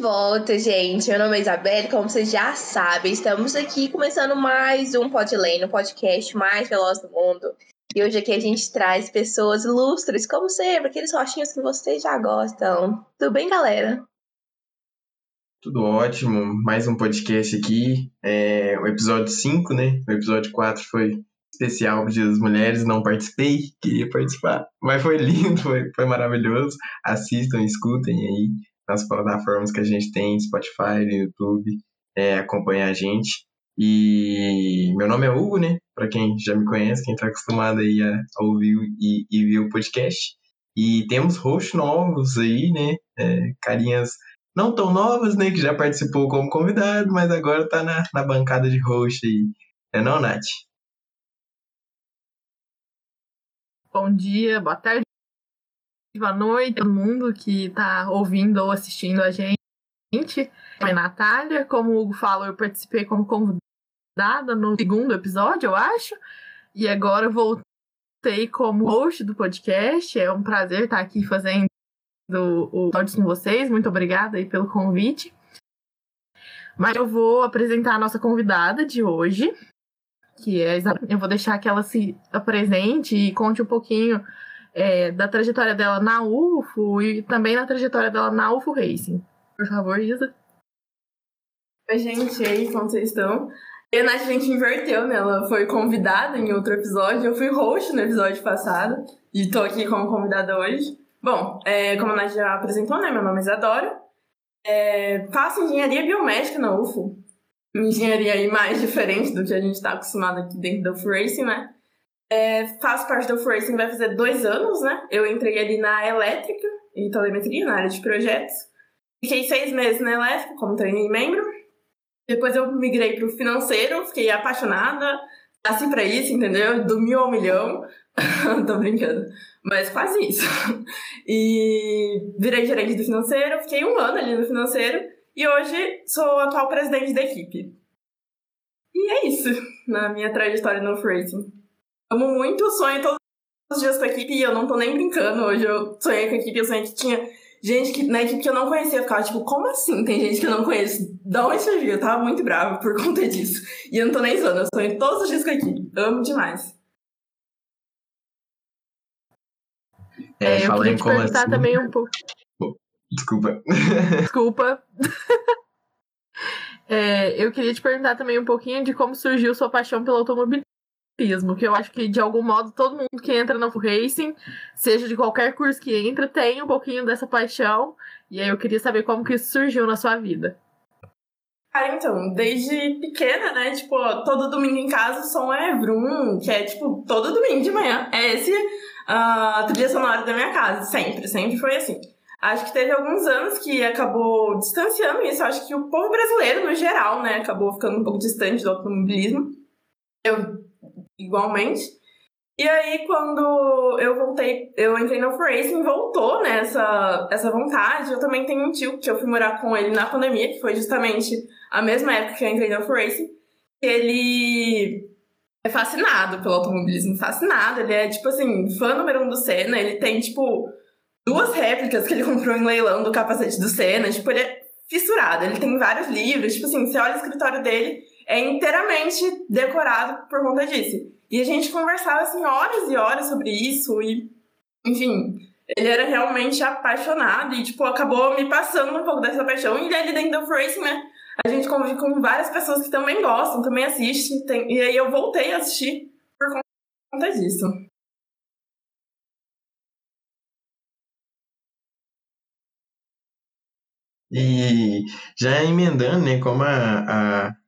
volta, gente. Meu nome é Isabelle, como vocês já sabem, estamos aqui começando mais um Podlane, o podcast mais veloz do mundo. E hoje aqui a gente traz pessoas ilustres, como sempre, aqueles rochinhos que vocês já gostam. Tudo bem, galera? Tudo ótimo, mais um podcast aqui, é o episódio 5, né? O episódio 4 foi especial Dia das Mulheres, não participei, queria participar, mas foi lindo, foi, foi maravilhoso. Assistam, escutem aí nas plataformas que a gente tem, Spotify, YouTube, é, acompanha a gente. E meu nome é Hugo, né? Para quem já me conhece, quem está acostumado aí a, a ouvir e, e, ver o podcast. E temos hosts novos aí, né? É, carinhas não tão novas, né? Que já participou como convidado, mas agora está na, na bancada de host aí. É não, Nath? Bom dia, boa tarde, boa noite todo mundo que está ouvindo ou assistindo a gente. É Natália, como o Hugo falou, eu participei como convidada no segundo episódio, eu acho. E agora voltei como host do podcast. É um prazer estar aqui fazendo o episódio com vocês. Muito obrigada aí pelo convite. Mas eu vou apresentar a nossa convidada de hoje, que é Eu vou deixar que ela se apresente e conte um pouquinho é, da trajetória dela na UFO e também na trajetória dela na UFO Racing. Por favor, Isa. Oi, gente, e aí, como vocês estão? E a Nath, a gente inverteu, né? Ela foi convidada em outro episódio, eu fui host no episódio passado e tô aqui como convidada hoje. Bom, é, como a Nath já apresentou, né? Meu nome é Isadora. É, faço engenharia biomédica na UFO. Engenharia aí mais diferente do que a gente está acostumado aqui dentro da UFO Racing, né? É, faço parte do Racing vai fazer dois anos, né? Eu entrei ali na elétrica e telemetria, na área de projetos. Fiquei seis meses na elétrica como trainee membro. Depois eu migrei para o financeiro, fiquei apaixonada, nasci para isso, entendeu? Do mil ao milhão. Tô brincando. Mas quase isso. E virei gerente do financeiro, fiquei um ano ali no financeiro e hoje sou atual presidente da equipe. E é isso na minha trajetória no Racing. Amo muito, sonho todos os dias com a equipe e eu não tô nem brincando. Hoje eu sonhei com a equipe, eu sonhei que tinha gente que, na equipe que eu não conhecia. Eu ficava tipo, como assim tem gente que eu não conheço? Da onde surgiu? Eu tava muito brava por conta disso. E eu não tô nem zoando, eu sonho todos os dias com a equipe. Amo demais. É, é eu queria te perguntar assim... também um pouco. Desculpa. Desculpa. é, eu queria te perguntar também um pouquinho de como surgiu sua paixão pelo automobilismo que eu acho que de algum modo todo mundo que entra no racing, seja de qualquer curso que entra, tem um pouquinho dessa paixão. E aí eu queria saber como que isso surgiu na sua vida. Cara, então, desde pequena, né? Tipo, todo domingo em casa o som é Vrum, que é tipo, todo domingo de manhã. É esse a uh, trilha sonora da minha casa, sempre, sempre foi assim. Acho que teve alguns anos que acabou distanciando isso. Acho que o povo brasileiro, no geral, né, acabou ficando um pouco distante do automobilismo. Eu igualmente. E aí, quando eu voltei, eu entrei no Racing, voltou nessa né, essa vontade. Eu também tenho um tio que eu fui morar com ele na pandemia, que foi justamente a mesma época que eu entrei no Racing. Ele é fascinado pelo automobilismo, fascinado. Ele é, tipo assim, fã número um do Senna. Ele tem, tipo, duas réplicas que ele comprou em leilão do capacete do Senna. Tipo, ele é fissurado. Ele tem vários livros. Tipo assim, você olha o escritório dele, é inteiramente decorado por conta disso. E a gente conversava assim horas e horas sobre isso e, enfim, ele era realmente apaixonado e, tipo, acabou me passando um pouco dessa paixão. E ali dentro do Racing, né, a gente convive com várias pessoas que também gostam, também assistem. Tem... E aí eu voltei a assistir por conta disso. E já emendando, né, como a, a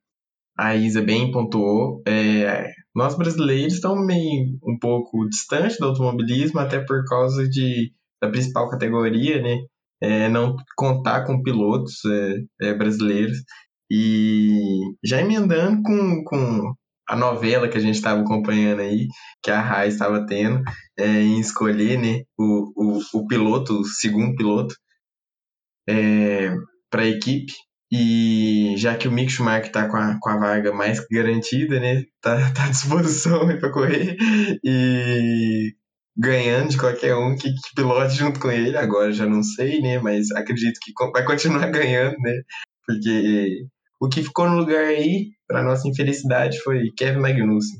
a Isa bem pontuou, é, nós brasileiros estamos meio um pouco distantes do automobilismo, até por causa de, da principal categoria, né? É, não contar com pilotos é, é, brasileiros. E já emendando com, com a novela que a gente estava acompanhando aí, que a Rai estava tendo, é, em escolher né, o, o, o piloto, o segundo piloto, é, para a equipe. E já que o Mick Schumacher está com a, com a vaga mais garantida, né? Tá, tá à disposição para correr. E ganhando de qualquer um que, que pilote junto com ele. Agora já não sei, né? Mas acredito que vai continuar ganhando, né? Porque o que ficou no lugar aí, para nossa infelicidade, foi Kevin Magnussen.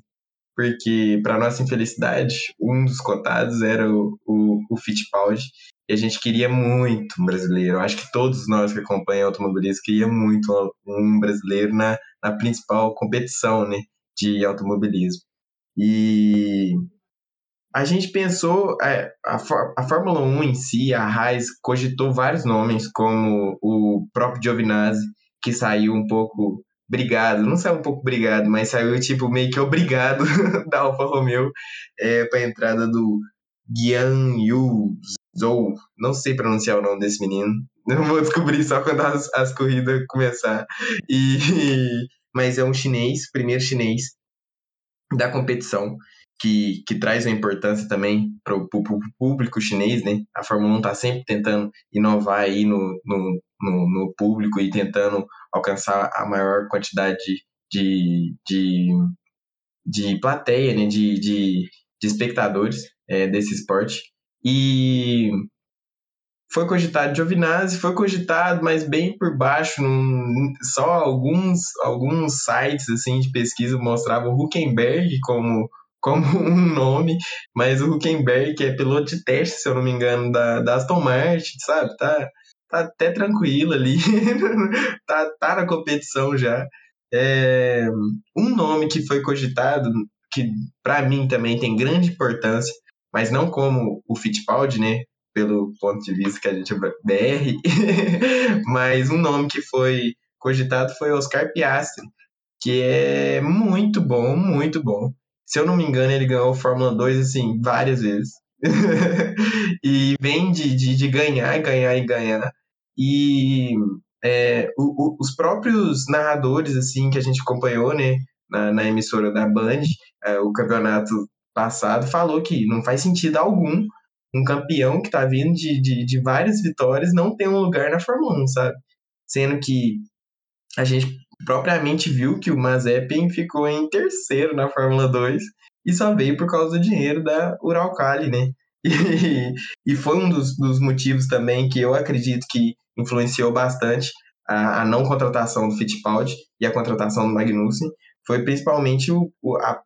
Porque, para nossa infelicidade, um dos cotados era o, o, o Fittipaldi. E a gente queria muito um brasileiro. Acho que todos nós que acompanham automobilismo queria muito um brasileiro na, na principal competição né, de automobilismo. E a gente pensou, é, a, a Fórmula 1 em si, a Haas, cogitou vários nomes, como o próprio Giovinazzi, que saiu um pouco brigado, não saiu um pouco brigado, mas saiu tipo meio que obrigado da Alfa Romeo é, para a entrada do Guan Yu Zhou, não sei pronunciar o nome desse menino, não vou descobrir só quando as, as corridas começar. E, mas é um chinês, primeiro chinês da competição que, que traz uma importância também para o público chinês, né? A Fórmula 1 está sempre tentando inovar aí no, no, no, no, público e tentando alcançar a maior quantidade de, de, de plateia, né? De, de, de espectadores é, desse esporte. E foi cogitado Giovinazzi, foi cogitado, mas bem por baixo, num, só alguns, alguns sites assim de pesquisa mostravam Huckenberg como como um nome, mas o Huckenberg, é piloto de teste, se eu não me engano, da, da Aston Martin, sabe? Tá, tá até tranquilo ali, tá, tá na competição já. É, um nome que foi cogitado, que para mim também tem grande importância, mas não como o Fittipaldi, né? Pelo ponto de vista que a gente é BR, mas um nome que foi cogitado foi Oscar Piastri, que é muito bom, muito bom. Se eu não me engano, ele ganhou Fórmula 2, assim, várias vezes. e vem de, de, de, ganhar, ganhar e ganhar. E é, o, o, os próprios narradores, assim, que a gente acompanhou, né, na, na emissora da Band, é, o campeonato passado, falou que não faz sentido algum um campeão que tá vindo de, de, de várias vitórias não ter um lugar na Fórmula 1, sabe? Sendo que a gente propriamente viu que o Mazepin ficou em terceiro na Fórmula 2 e só veio por causa do dinheiro da Uralcali, né? E, e foi um dos, dos, motivos também que eu acredito que influenciou bastante a, a, não contratação do Fittipaldi e a contratação do Magnussen, foi principalmente o, o a,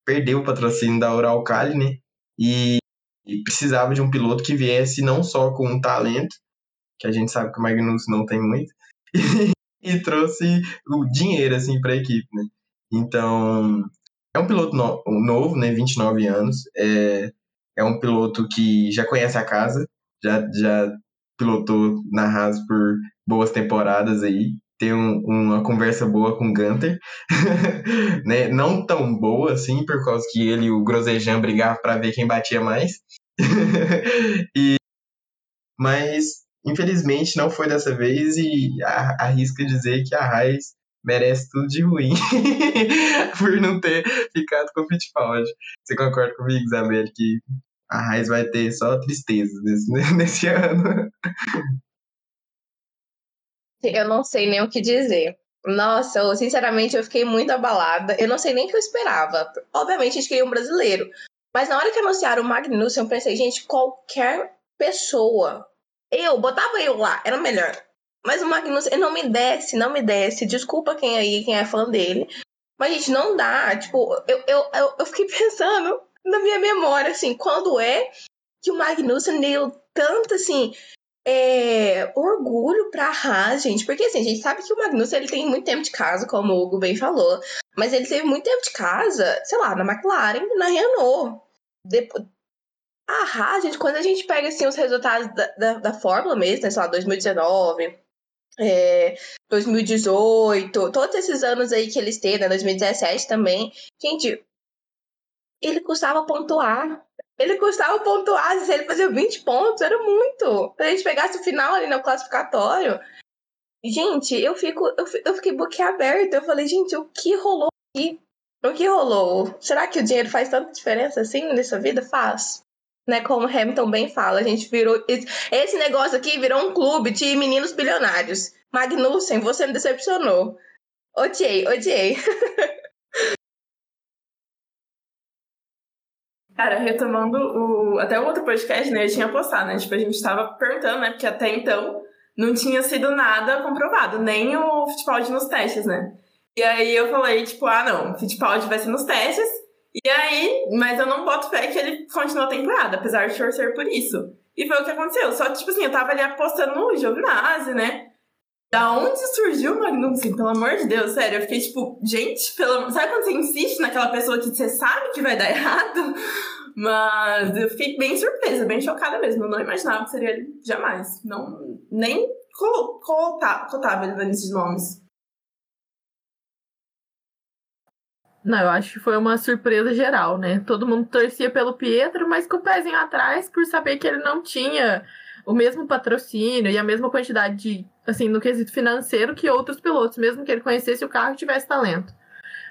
a perder o patrocínio da Uralcali, né? E, e precisava de um piloto que viesse não só com um talento, que a gente sabe que o Magnussen não tem muito, e trouxe o dinheiro assim para a equipe, né? Então, é um piloto no, novo, né, 29 anos, é, é um piloto que já conhece a casa, já, já pilotou na Haas por boas temporadas aí, tem um, uma conversa boa com o Gunter, né? Não tão boa assim, por causa que ele e o Grosjean brigavam para ver quem batia mais. e, mas Infelizmente não foi dessa vez e arrisco dizer que a Raiz merece tudo de ruim por não ter ficado com o Fittipaldi. Você concorda comigo, Isabel, que a Raiz vai ter só tristeza nesse, nesse ano? Eu não sei nem o que dizer. Nossa, sinceramente, eu fiquei muito abalada. Eu não sei nem o que eu esperava. Obviamente, a gente queria um brasileiro. Mas na hora que anunciaram o Magnussen, eu pensei, gente, qualquer pessoa eu, botava eu lá, era melhor. Mas o Magnussen não me desce, não me desce. Desculpa quem aí, quem é fã dele. Mas, gente, não dá. Tipo, eu, eu, eu, eu fiquei pensando na minha memória, assim, quando é que o Magnussen deu tanto, assim, é, orgulho pra Haas, gente. Porque, assim, a gente sabe que o Magnussen ele tem muito tempo de casa, como o Hugo bem falou. Mas ele teve muito tempo de casa, sei lá, na McLaren e na Renault. Depois, a Haas, gente, quando a gente pega assim, os resultados da, da, da Fórmula mesmo, né, sei lá, 2019, é, 2018, todos esses anos aí que eles têm, né, 2017 também, gente, ele custava pontuar. Ele custava pontuar, se ele fazia 20 pontos, era muito. Se a gente pegasse o final ali no classificatório. Gente, eu fico, eu, eu fiquei boquiaberta. Eu falei, gente, o que rolou aqui? O que rolou? Será que o dinheiro faz tanta diferença assim nessa vida? Faz né? Como Hamilton bem fala, a gente virou. Esse negócio aqui virou um clube de meninos bilionários. Magnussen, você me decepcionou. Odiei, odiei. Cara, retomando o, até o outro podcast, né? Eu tinha postado, né? Tipo, a gente tava perguntando, né? Porque até então não tinha sido nada comprovado, nem o Fittipaldi nos testes, né? E aí eu falei, tipo, ah, não, Fittipaldi vai ser nos testes. E aí, mas eu não boto fé que ele continua a temporada, apesar de torcer por isso. E foi o que aconteceu. Só que, tipo assim, eu tava ali apostando no Giovinazzi, né? Da onde surgiu o Magnussen? Pelo amor de Deus, sério. Eu fiquei tipo, gente, pelo... sabe quando você insiste naquela pessoa que você sabe que vai dar errado? Mas eu fiquei bem surpresa, bem chocada mesmo. Eu não imaginava que seria ele jamais. Não, nem cotava ele nesses nomes. Não, eu acho que foi uma surpresa geral, né? Todo mundo torcia pelo Pietro, mas com o pezinho atrás por saber que ele não tinha o mesmo patrocínio e a mesma quantidade de, assim, no quesito financeiro que outros pilotos, mesmo que ele conhecesse o carro e tivesse talento.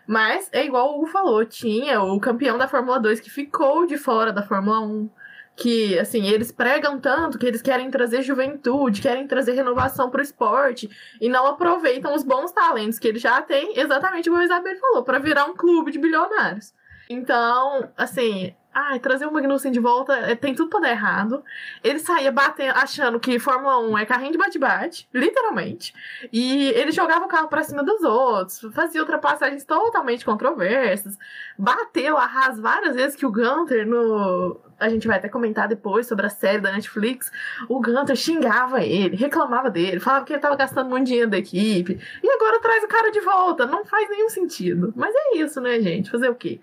Mas é igual o Hugo falou, tinha o campeão da Fórmula 2 que ficou de fora da Fórmula 1, que, assim, eles pregam tanto que eles querem trazer juventude, querem trazer renovação para o esporte e não aproveitam os bons talentos que eles já têm, exatamente como a Isabel falou, para virar um clube de bilionários. Então, assim, Ai, trazer o Magnussen de volta é, tem tudo pra dar errado. Ele saía batendo, achando que Fórmula 1 é carrinho de bate-bate, literalmente. E ele jogava o carro pra cima dos outros, fazia ultrapassagens totalmente controversas. Bateu a Haas várias vezes que o Gunter, no. A gente vai até comentar depois sobre a série da Netflix. O Gunter xingava ele, reclamava dele, falava que ele tava gastando muito dinheiro da equipe. E agora traz o cara de volta. Não faz nenhum sentido. Mas é isso, né, gente? Fazer o quê?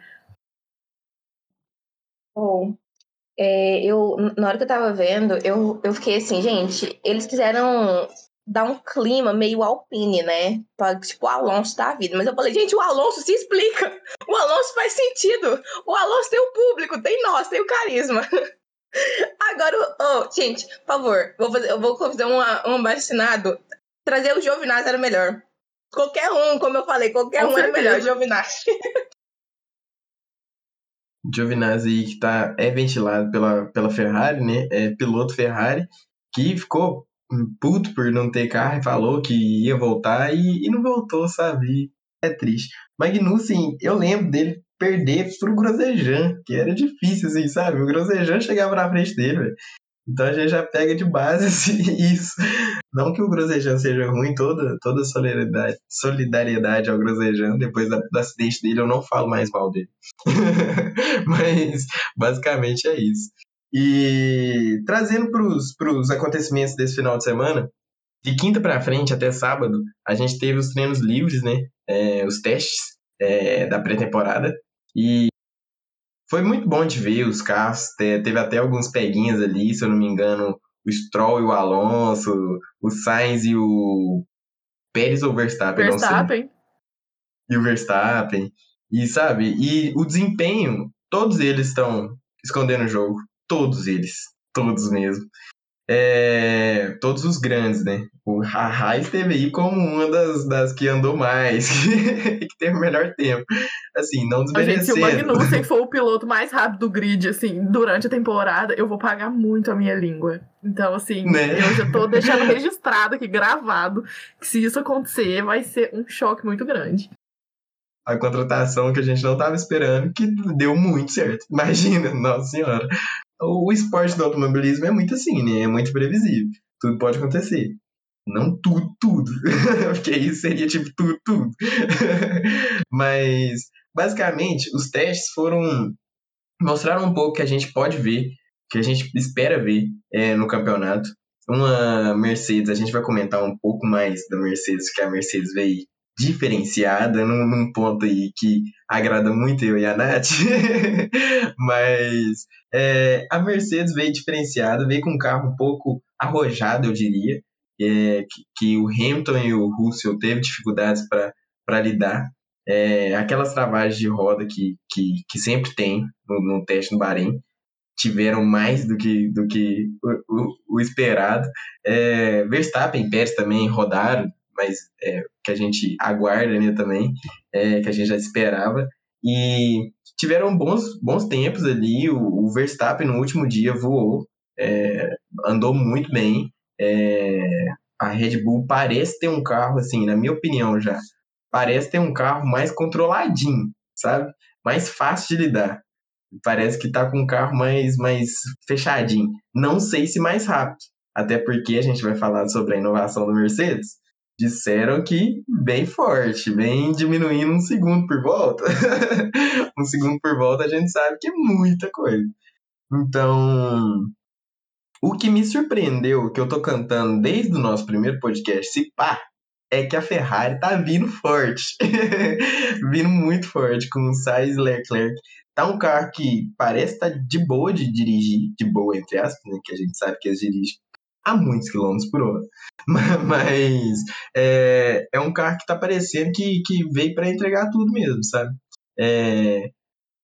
Bom, é, eu, na hora que eu tava vendo, eu, eu fiquei assim, gente, eles quiseram dar um clima meio alpine, né? Pra, tipo, o Alonso da vida. Mas eu falei, gente, o Alonso se explica. O Alonso faz sentido. O Alonso tem o público, tem nós, tem o carisma. Agora, oh, gente, por favor, vou fazer, eu vou fazer uma, um vacinado. Trazer o Giovinazzi era melhor. Qualquer um, como eu falei, qualquer Com um certeza. era melhor, Giovinazzi. Giovinazzi que tá, é ventilado pela, pela Ferrari, né? É piloto Ferrari, que ficou puto por não ter carro e falou que ia voltar e, e não voltou, sabe? É triste. Magnussen, eu lembro dele perder pro Grosjean, que era difícil, assim, sabe? O Grosjean chegava na frente dele, velho. Então a gente já pega de base assim, isso. Não que o Grosjean seja ruim, toda, toda solidariedade, solidariedade ao Grosjean. Depois do, do acidente dele, eu não falo mais mal dele. Mas basicamente é isso. E trazendo para os acontecimentos desse final de semana, de quinta para frente até sábado, a gente teve os treinos livres, né? É, os testes é, da pré-temporada. E foi muito bom de ver os carros. Teve até alguns peguinhas ali, se eu não me engano, o Stroll e o Alonso, o Sainz e o Pérez ou Verstappen, Verstappen. E o Verstappen. E sabe, e o desempenho, todos eles estão escondendo o jogo. Todos eles. Todos mesmo é, todos os grandes, né? O Haha esteve aí como uma das, das que andou mais, que teve o melhor tempo. Assim, não desmerecendo. Gente, se o Magnussen for o piloto mais rápido do grid, assim, durante a temporada, eu vou pagar muito a minha língua. Então, assim, né? eu já tô deixando registrado aqui, gravado, que se isso acontecer, vai ser um choque muito grande. A contratação que a gente não estava esperando, que deu muito certo. Imagina, nossa senhora o esporte do automobilismo é muito assim, né? É muito previsível. Tudo pode acontecer. Não tudo, tudo. Porque isso seria tipo tudo, tudo. Mas, basicamente, os testes foram. mostraram um pouco que a gente pode ver, que a gente espera ver é, no campeonato. Uma Mercedes, a gente vai comentar um pouco mais da Mercedes, que a Mercedes veio diferenciada num, num, ponto aí que agrada muito eu e a Nath. Mas é, a Mercedes veio diferenciada, veio com um carro um pouco arrojado, eu diria, é, que, que, o Hamilton e o Russell teve dificuldades para lidar. É, aquelas travagens de roda que, que, que sempre tem no, no, teste no Bahrein tiveram mais do que, do que o, o, o esperado. É, Verstappen e Pérez também rodaram mas é, que a gente aguarda né, também, é, que a gente já esperava. E tiveram bons, bons tempos ali. O, o Verstappen no último dia voou, é, andou muito bem. É, a Red Bull parece ter um carro, assim, na minha opinião já, parece ter um carro mais controladinho, sabe? Mais fácil de lidar. parece que tá com um carro mais, mais fechadinho. Não sei se mais rápido, até porque a gente vai falar sobre a inovação do Mercedes. Disseram que bem forte, bem diminuindo um segundo por volta. um segundo por volta a gente sabe que é muita coisa. Então, o que me surpreendeu, que eu tô cantando desde o nosso primeiro podcast, se pá, é que a Ferrari tá vindo forte. vindo muito forte, com o Sainz Leclerc. Tá um carro que parece estar tá de boa de dirigir, de boa entre aspas, né, que a gente sabe que eles dirigem a muitos quilômetros por hora. Mas é, é um carro que tá parecendo que, que veio para entregar tudo mesmo, sabe? É,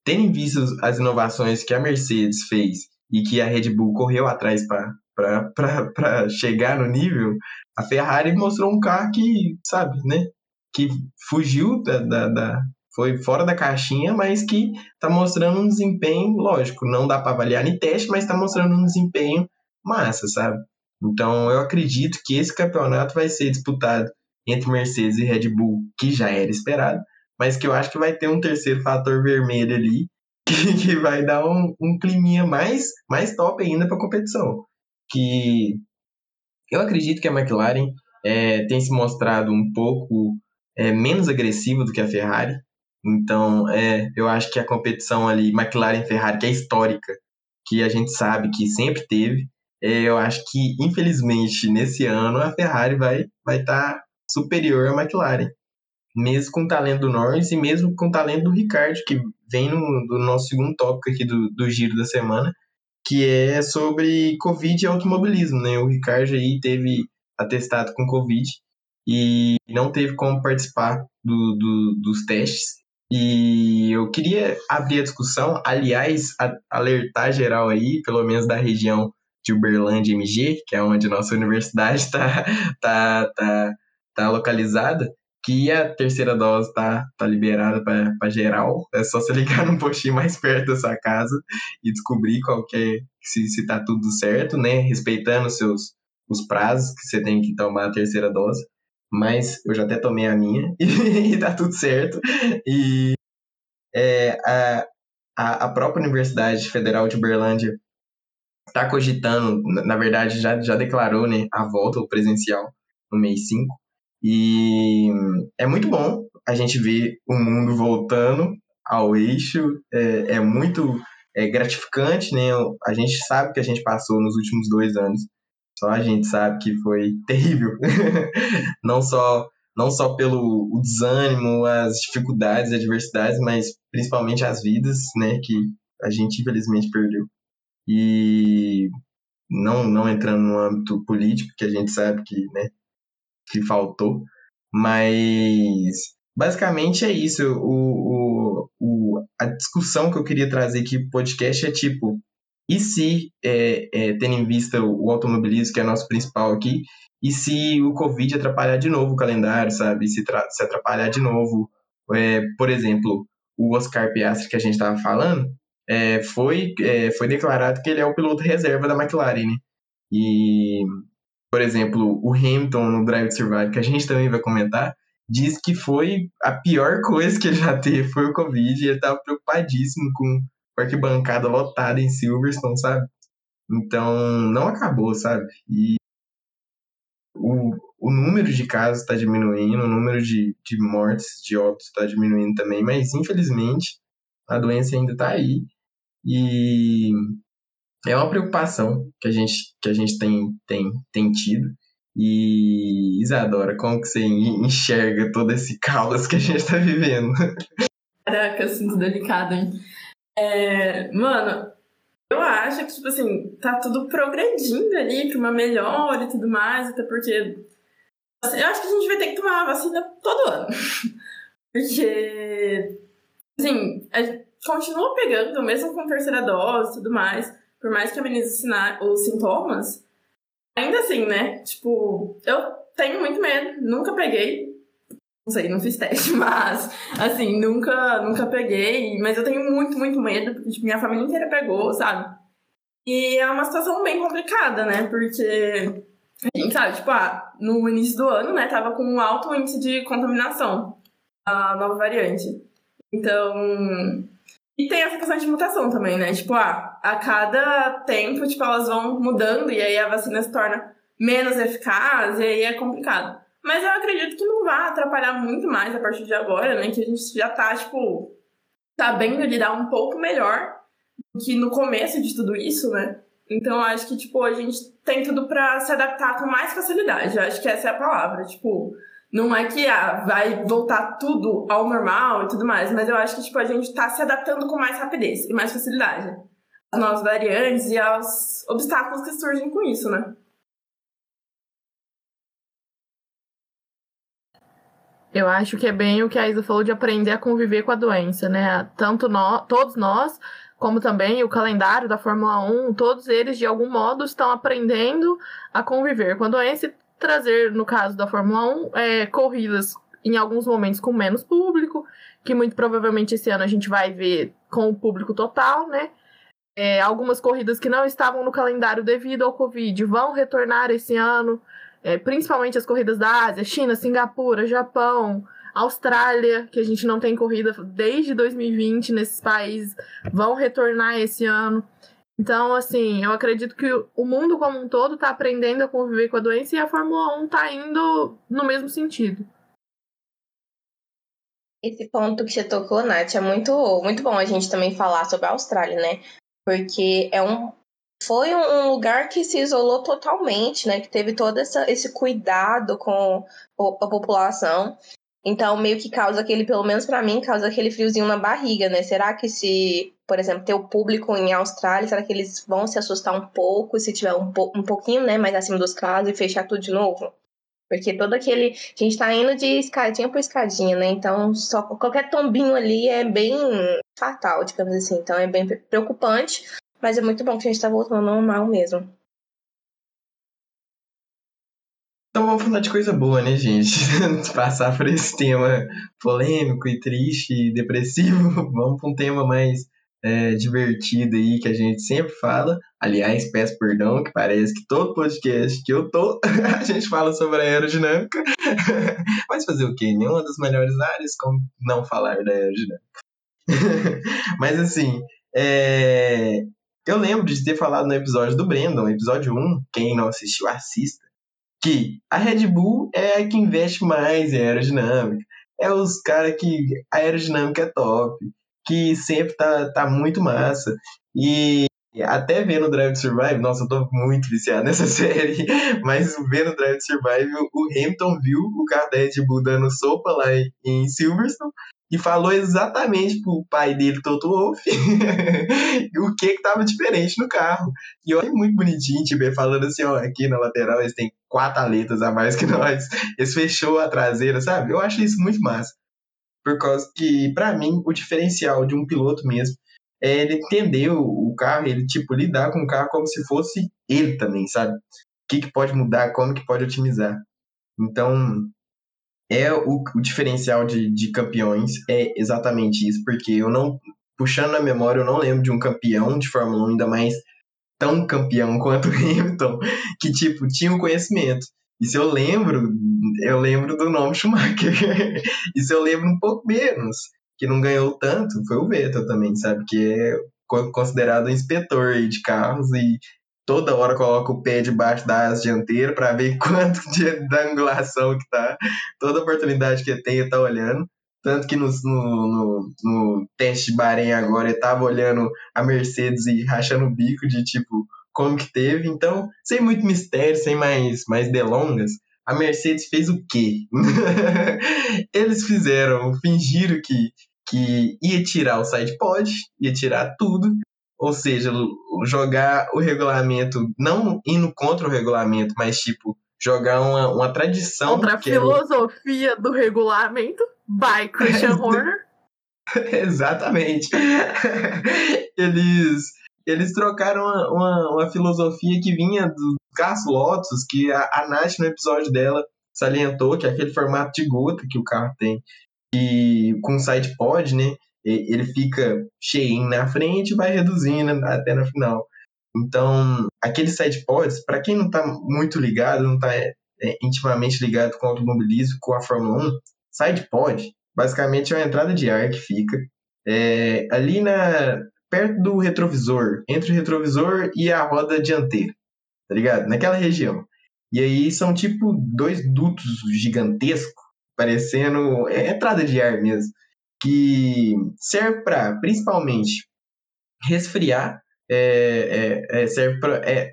tendo visto as inovações que a Mercedes fez e que a Red Bull correu atrás para chegar no nível, a Ferrari mostrou um carro que, sabe, né? Que fugiu da, da, da foi fora da caixinha, mas que está mostrando um desempenho, lógico, não dá para avaliar em teste, mas está mostrando um desempenho massa, sabe? Então eu acredito que esse campeonato vai ser disputado entre Mercedes e Red Bull, que já era esperado, mas que eu acho que vai ter um terceiro fator vermelho ali, que, que vai dar um, um climinha mais, mais top ainda para a competição. Que eu acredito que a McLaren é, tem se mostrado um pouco é, menos agressiva do que a Ferrari. Então, é, eu acho que a competição ali, McLaren-Ferrari, que é histórica, que a gente sabe que sempre teve, eu acho que, infelizmente, nesse ano, a Ferrari vai estar vai tá superior à McLaren. Mesmo com o talento do Norris e mesmo com o talento do Ricardo, que vem no, no nosso segundo tópico aqui do, do giro da semana, que é sobre Covid e automobilismo, né? O Ricardo aí teve atestado com Covid e não teve como participar do, do, dos testes. E eu queria abrir a discussão, aliás, a, alertar geral aí, pelo menos da região de Uberlândia MG, que é onde nossa universidade está tá, tá, tá localizada, que a terceira dose tá, tá liberada para geral. É só você ligar num postinho mais perto da sua casa e descobrir qual é, se, se tá tudo certo, né? Respeitando os seus os prazos que você tem que tomar a terceira dose. Mas eu já até tomei a minha e, tá tudo certo. E é, a, a, a própria Universidade Federal de Uberlândia está cogitando, na verdade já, já declarou né, a volta ao presencial no mês 5. E é muito bom a gente ver o mundo voltando ao eixo, é, é muito é, gratificante, né? A gente sabe que a gente passou nos últimos dois anos, só a gente sabe que foi terrível, não só não só pelo o desânimo, as dificuldades, as adversidades, mas principalmente as vidas, né? Que a gente infelizmente perdeu. E não não entrando no âmbito político, que a gente sabe que, né? que faltou. Mas basicamente é isso. O, o, o, a discussão que eu queria trazer aqui pro podcast é tipo, e se, é, é, tendo em vista o, o automobilismo, que é nosso principal aqui, e se o Covid atrapalhar de novo o calendário, sabe? Se, se atrapalhar de novo, é, por exemplo, o Oscar Piastri que a gente estava falando, é, foi, é, foi declarado que ele é o piloto reserva da McLaren, né? E por exemplo, o Hamilton no Drive to Survive, que a gente também vai comentar, diz que foi a pior coisa que ele já teve foi o Covid e ele estava preocupadíssimo com a arquibancada lotada em Silverstone, sabe? Então, não acabou, sabe? E o, o número de casos está diminuindo, o número de, de mortes, de óbitos está diminuindo também, mas infelizmente a doença ainda está aí. E é uma preocupação que a gente, que a gente tem, tem, tem tido. E, Isadora, como que você enxerga todo esse caos que a gente está vivendo? Caraca, sinto delicado, hein? É, mano, eu acho que, tipo assim, tá tudo progredindo ali pra uma melhora e tudo mais, até porque assim, eu acho que a gente vai ter que tomar a vacina todo ano. Porque, assim, a continua pegando, mesmo com terceira dose e tudo mais por mais que amenize os sintomas, ainda assim, né? Tipo, eu tenho muito medo, nunca peguei. Não sei, não fiz teste, mas assim, nunca, nunca peguei. Mas eu tenho muito, muito medo, porque tipo, minha família inteira pegou, sabe? E é uma situação bem complicada, né? Porque a gente sabe, tipo, ah, no início do ano, né, tava com um alto índice de contaminação, a nova variante. Então, E tem essa questão de mutação também, né? Tipo, ah, a cada tempo, tipo, elas vão mudando e aí a vacina se torna menos eficaz e aí é complicado. Mas eu acredito que não vai atrapalhar muito mais a partir de agora, né? Que a gente já tá, tipo, sabendo lidar um pouco melhor do que no começo de tudo isso, né? Então eu acho que, tipo, a gente tem tudo para se adaptar com mais facilidade. Eu acho que essa é a palavra. Tipo, não é que ah, vai voltar tudo ao normal e tudo mais, mas eu acho que tipo, a gente está se adaptando com mais rapidez e mais facilidade às novas variantes e aos obstáculos que surgem com isso, né? Eu acho que é bem o que a Isa falou de aprender a conviver com a doença, né? Tanto nós, todos nós, como também o calendário da Fórmula 1, todos eles de algum modo estão aprendendo a conviver com a doença trazer, no caso da Fórmula 1, é, corridas em alguns momentos com menos público, que muito provavelmente esse ano a gente vai ver com o público total, né? É, algumas corridas que não estavam no calendário devido ao Covid vão retornar esse ano, é, principalmente as corridas da Ásia, China, Singapura, Japão, Austrália, que a gente não tem corrida desde 2020 nesses países, vão retornar esse ano. Então, assim, eu acredito que o mundo como um todo está aprendendo a conviver com a doença e a Fórmula 1 está indo no mesmo sentido. Esse ponto que você tocou, Nath, é muito, muito bom a gente também falar sobre a Austrália, né? Porque é um, foi um lugar que se isolou totalmente, né? Que teve todo essa, esse cuidado com a população. Então, meio que causa aquele, pelo menos para mim, causa aquele friozinho na barriga, né? Será que se, por exemplo, ter o público em Austrália, será que eles vão se assustar um pouco se tiver um, po um pouquinho, né, mais acima dos casos e fechar tudo de novo? Porque todo aquele. A gente tá indo de escadinha por escadinha, né? Então, só qualquer tombinho ali é bem fatal, digamos assim. Então, é bem preocupante, mas é muito bom que a gente tá voltando ao normal mesmo. Então vamos falar de coisa boa, né, gente? Passar por esse tema polêmico e triste e depressivo, vamos para um tema mais é, divertido aí que a gente sempre fala. Aliás, peço perdão, que parece que todo podcast que eu tô, a gente fala sobre aerodinâmica. Mas fazer o quê? Nenhuma das melhores áreas, como não falar da aerodinâmica. Mas assim, é... eu lembro de ter falado no episódio do Brandon, episódio 1, quem não assistiu, assista que a Red Bull é a que investe mais em aerodinâmica. É os caras que a aerodinâmica é top, que sempre tá, tá muito massa. E até vendo Drive to Survive, nossa, eu tô muito viciado nessa série, mas vendo Drive to Survive, o Hamilton viu o carro da Red Bull dando sopa lá em Silverstone e falou exatamente pro pai dele, Toto Wolff, o que que tava diferente no carro. E achei muito bonitinho, tipo, falando assim, ó, aqui na lateral eles têm quatro aletas a mais que nós, eles fechou a traseira, sabe? Eu acho isso muito massa. Por causa que, para mim, o diferencial de um piloto mesmo é ele entender o, carro, ele, tipo, lidar com o carro como se fosse ele também, sabe? O que, que pode mudar, como que pode otimizar. Então, é o, o diferencial de, de campeões é exatamente isso, porque eu não, puxando na memória, eu não lembro de um campeão de Fórmula 1, ainda mais tão campeão quanto o Hamilton, que, tipo, tinha o um conhecimento. E se eu lembro, eu lembro do nome Schumacher. e se eu lembro um pouco menos, que não ganhou tanto, foi o Vettel também, sabe? Que é considerado um inspetor de carros e toda hora coloca o pé debaixo da asa dianteira para ver quanto de, angulação que tá. Toda oportunidade que tem, ele tá olhando. Tanto que no, no, no, teste de Bahrein agora ele tava olhando a Mercedes e rachando o bico de tipo como que teve. Então, sem muito mistério, sem mais, mais delongas, a Mercedes fez o quê? Eles fizeram, fingiram que, que ia tirar o side pod, ia tirar tudo, ou seja, jogar o regulamento, não indo contra o regulamento, mas tipo, jogar uma, uma tradição. Contra a é filosofia do regulamento, by Christian Horner. Exatamente. eles, eles trocaram uma, uma, uma, filosofia que vinha do Carlos Lotus, que a, a Nath, no episódio dela, salientou, que é aquele formato de gota que o carro tem, e com side pod, né? Ele fica cheinho na frente e vai reduzindo até no final. Então, aqueles side pods, para quem não está muito ligado, não está é, é, intimamente ligado com o automobilismo, com a Fórmula 1, side pod basicamente é uma entrada de ar que fica é, ali na perto do retrovisor, entre o retrovisor e a roda dianteira, tá ligado? Naquela região. E aí são tipo dois dutos gigantescos, parecendo é, entrada de ar mesmo, que serve para principalmente resfriar, é, é, é serve é,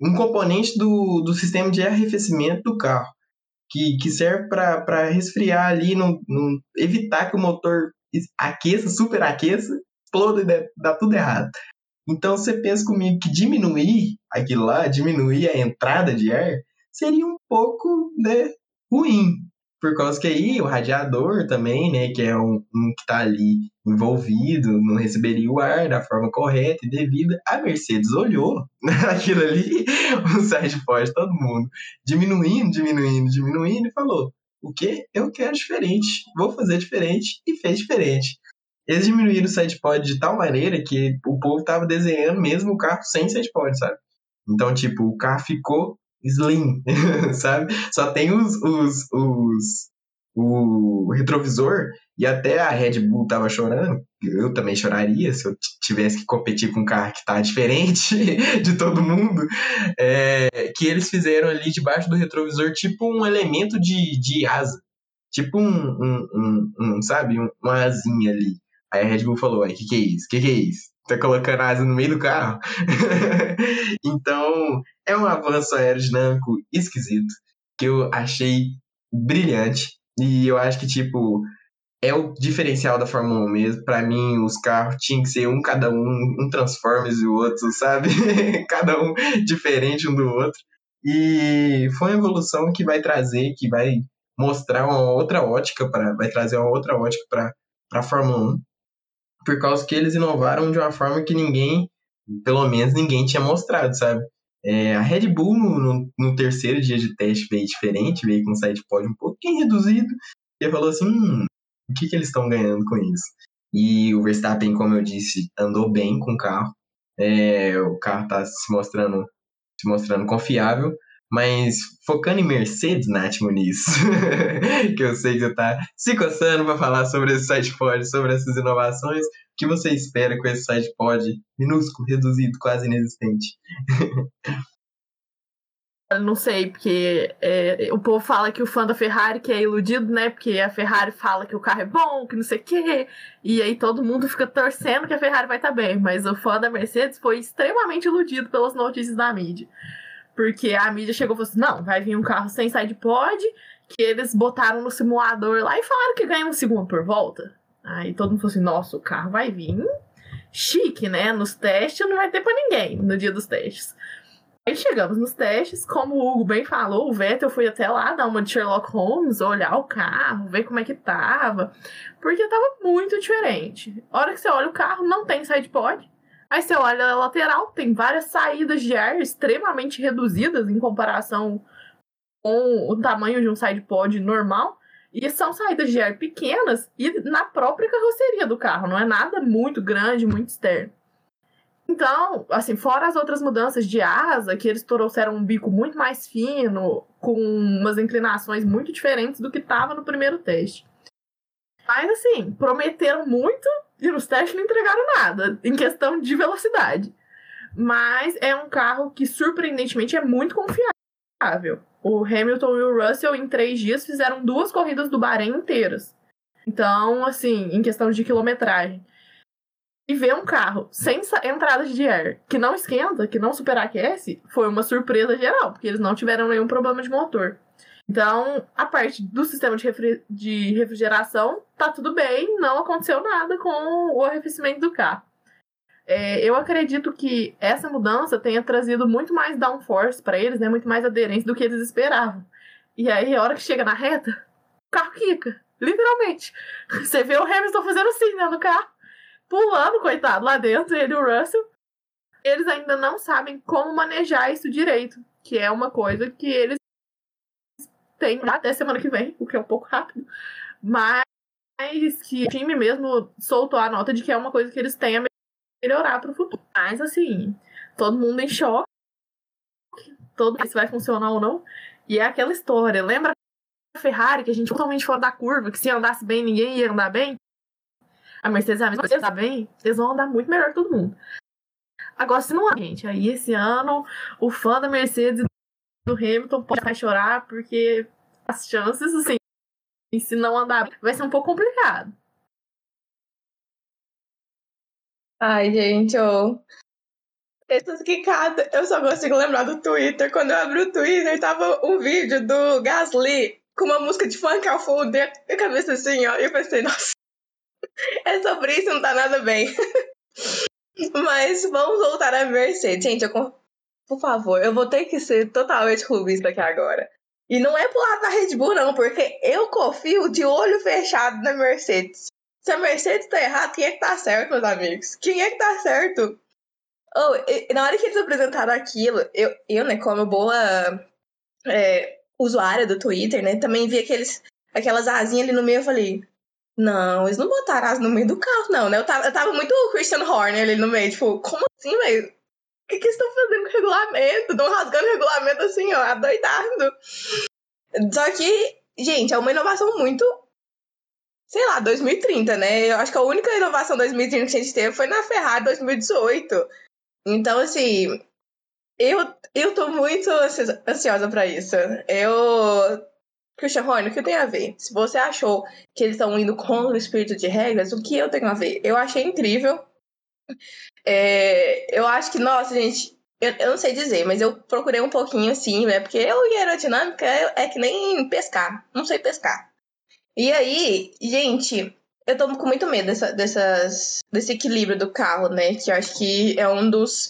um componente do, do sistema de arrefecimento do carro, que, que serve para resfriar ali, não, evitar que o motor aqueça, superaqueça, exploda e dá, dá tudo errado. Então você pensa comigo que diminuir aquilo lá, diminuir a entrada de ar, seria um pouco né, ruim. Por causa que aí o radiador também, né, que é um, um que está ali envolvido, não receberia o ar da forma correta e devida. A Mercedes olhou aquilo ali, o site pode todo mundo, diminuindo, diminuindo, diminuindo e falou: o que? Eu quero diferente, vou fazer diferente e fez diferente. Eles diminuíram o sidepod de tal maneira que o povo tava desenhando mesmo o carro sem sidepod, sabe? Então, tipo, o carro ficou slim, sabe? Só tem os, os, os, o retrovisor e até a Red Bull tava chorando. Eu também choraria se eu tivesse que competir com um carro que tá diferente de todo mundo. É, que eles fizeram ali debaixo do retrovisor tipo um elemento de, de asa. Tipo um, um, um, um sabe, uma asinha ali. Aí a Red Bull falou, o que que é isso? que que é isso? Tá colocando asa no meio do carro? então, é um avanço aerodinâmico esquisito, que eu achei brilhante. E eu acho que, tipo, é o diferencial da Fórmula 1 mesmo. Para mim, os carros tinham que ser um cada um, um Transformers e o outro, sabe? cada um diferente um do outro. E foi uma evolução que vai trazer, que vai mostrar uma outra ótica para, vai trazer uma outra ótica para para Fórmula 1, por causa que eles inovaram de uma forma que ninguém, pelo menos ninguém tinha mostrado, sabe? É, a Red Bull no, no, terceiro dia de teste veio diferente, veio com um side pod um pouquinho reduzido, e falou assim, hum, o que, que eles estão ganhando com isso? E o Verstappen, como eu disse, andou bem com o carro. É, o carro está se mostrando, se mostrando confiável. Mas focando em Mercedes, Nath Muniz, que eu sei que você está se coçando para falar sobre esse site pod, sobre essas inovações, o que você espera com esse site pod minúsculo, reduzido, quase inexistente? Não sei, porque é, o povo fala que o fã da Ferrari que é iludido, né? Porque a Ferrari fala que o carro é bom, que não sei o quê. E aí todo mundo fica torcendo que a Ferrari vai estar tá bem. Mas o fã da Mercedes foi extremamente iludido pelas notícias da mídia. Porque a mídia chegou e falou assim: não, vai vir um carro sem side pod, que eles botaram no simulador lá e falaram que ganha um segundo por volta. Aí todo mundo falou assim: nossa, o carro vai vir chique, né? Nos testes não vai ter pra ninguém no dia dos testes. Aí chegamos nos testes, como o Hugo bem falou, o Vettel foi até lá dar uma de Sherlock Holmes, olhar o carro, ver como é que tava, porque tava muito diferente. A hora que você olha o carro, não tem side pod. Aí você olha a lateral, tem várias saídas de ar extremamente reduzidas em comparação com o tamanho de um side pod normal. E são saídas de ar pequenas e na própria carroceria do carro, não é nada muito grande, muito externo. Então, assim, fora as outras mudanças de asa, que eles trouxeram um bico muito mais fino, com umas inclinações muito diferentes do que estava no primeiro teste. Mas, assim, prometeram muito e nos testes não entregaram nada, em questão de velocidade. Mas é um carro que, surpreendentemente, é muito confiável. O Hamilton e o Russell, em três dias, fizeram duas corridas do Bahrein inteiras. Então, assim, em questão de quilometragem e ver um carro sem entrada de ar, que não esquenta, que não superaquece, foi uma surpresa geral, porque eles não tiveram nenhum problema de motor. Então, a parte do sistema de, refri de refrigeração tá tudo bem, não aconteceu nada com o arrefecimento do carro. É, eu acredito que essa mudança tenha trazido muito mais downforce para eles, né, muito mais aderência do que eles esperavam. E aí, a hora que chega na reta, o carro quica, literalmente. Você vê o Hamilton fazendo assim né, no carro pulando, coitado, lá dentro, ele e o Russell. Eles ainda não sabem como manejar isso direito, que é uma coisa que eles têm até semana que vem, o que é um pouco rápido. Mas que o time mesmo soltou a nota de que é uma coisa que eles têm a melhorar para o futuro. Mas assim, todo mundo em choque, todo se vai funcionar ou não. E é aquela história, lembra a Ferrari que a gente totalmente fora da curva, que se andasse bem ninguém ia andar bem? a Mercedes a coisa, tá bem? Eles vão andar muito melhor que todo mundo. Agora, se não há, gente, aí esse ano o fã da Mercedes do Hamilton pode chorar, porque as chances, assim, se não andar, vai ser um pouco complicado. Ai, gente, eu. Essas quicadas, eu só consigo lembrar do Twitter. Quando eu abri o Twitter, tava um vídeo do Gasly com uma música de funk ao fundo e a cabeça assim, ó. E eu pensei, nossa, é sobre isso, não tá nada bem. Mas vamos voltar a Mercedes. Gente, eu, por favor, eu vou ter que ser totalmente clubista aqui agora. E não é pro lado da Red Bull, não, porque eu confio de olho fechado na Mercedes. Se a Mercedes tá errada, quem é que tá certo, meus amigos? Quem é que tá certo? Oh, e, na hora que eles apresentaram aquilo, eu, eu né, como boa é, usuária do Twitter, né, também vi aqueles, aquelas asinhas ali no meio, eu falei, não, eles não botaram as no meio do carro, não, né? Eu tava, eu tava muito Christian Horner ali no meio, tipo, como assim, velho? Que, que estão fazendo com o regulamento? Estão rasgando o regulamento assim, ó, adoidado. Só que, gente, é uma inovação muito. Sei lá, 2030, né? Eu acho que a única inovação 2030 que a gente teve foi na Ferrari 2018. Então, assim, eu, eu tô muito ansiosa para isso. Eu Christian Horner, o que tem a ver? Se você achou que eles estão indo contra o espírito de regras, o que eu tenho a ver? Eu achei incrível. É, eu acho que, nossa, gente, eu, eu, não sei dizer, mas eu procurei um pouquinho assim, né? Porque eu e aerodinâmica é, é que nem pescar. Não sei pescar. E aí, gente, eu tô com muito medo dessa, dessas, desse equilíbrio do carro, né? Que eu acho que é um dos,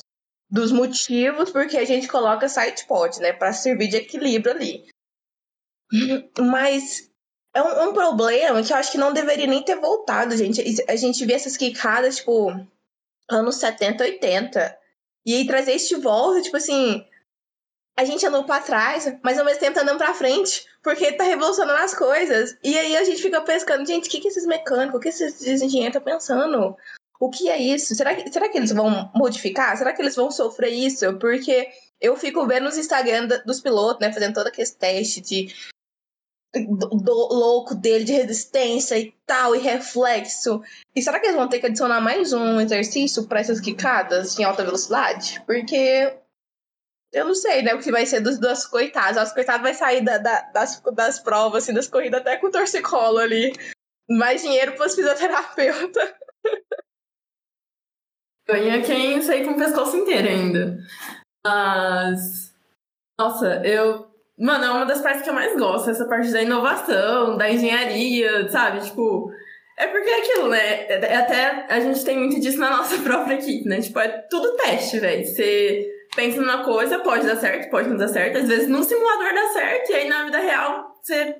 dos motivos porque a gente coloca side pod, né? Pra servir de equilíbrio ali. Mas é um, um, problema que eu acho que não deveria nem ter voltado, gente. A gente vê essas quicadas, tipo, anos 70, 80. E aí trazer isso de volta, tipo assim. A gente andou pra trás, mas ao mesmo tempo tá andando pra frente, porque tá revolucionando as coisas. E aí a gente fica pescando, gente, o que, que esses mecânicos, o que esses engenheiros estão pensando? O que é isso? Será que, será que eles vão modificar? Será que eles vão sofrer isso? Porque eu fico vendo nos Instagram dos pilotos, né, fazendo todo aquele teste de do, do, louco dele de resistência e tal, e reflexo. E será que eles vão ter que adicionar mais um exercício para essas quicadas em alta velocidade? Porque eu não sei, né, o que vai ser dos, das coitadas. As coitadas vai sair da, da, das, das provas, assim, das corridas até com torcicolo ali. Mais dinheiro para os fisioterapeutas. Ganha quem sai com o pescoço inteiro ainda. Mas. Nossa, eu Mano, é uma das partes que eu mais gosto, essa parte da inovação, da engenharia, sabe? Tipo, é porque é aquilo, né? É, é até a gente tem muito disso na nossa própria equipe, né? Tipo, é tudo teste, velho. Você pensa numa coisa, pode dar certo, pode não dar certo. Às vezes num simulador dá certo, e aí na vida real você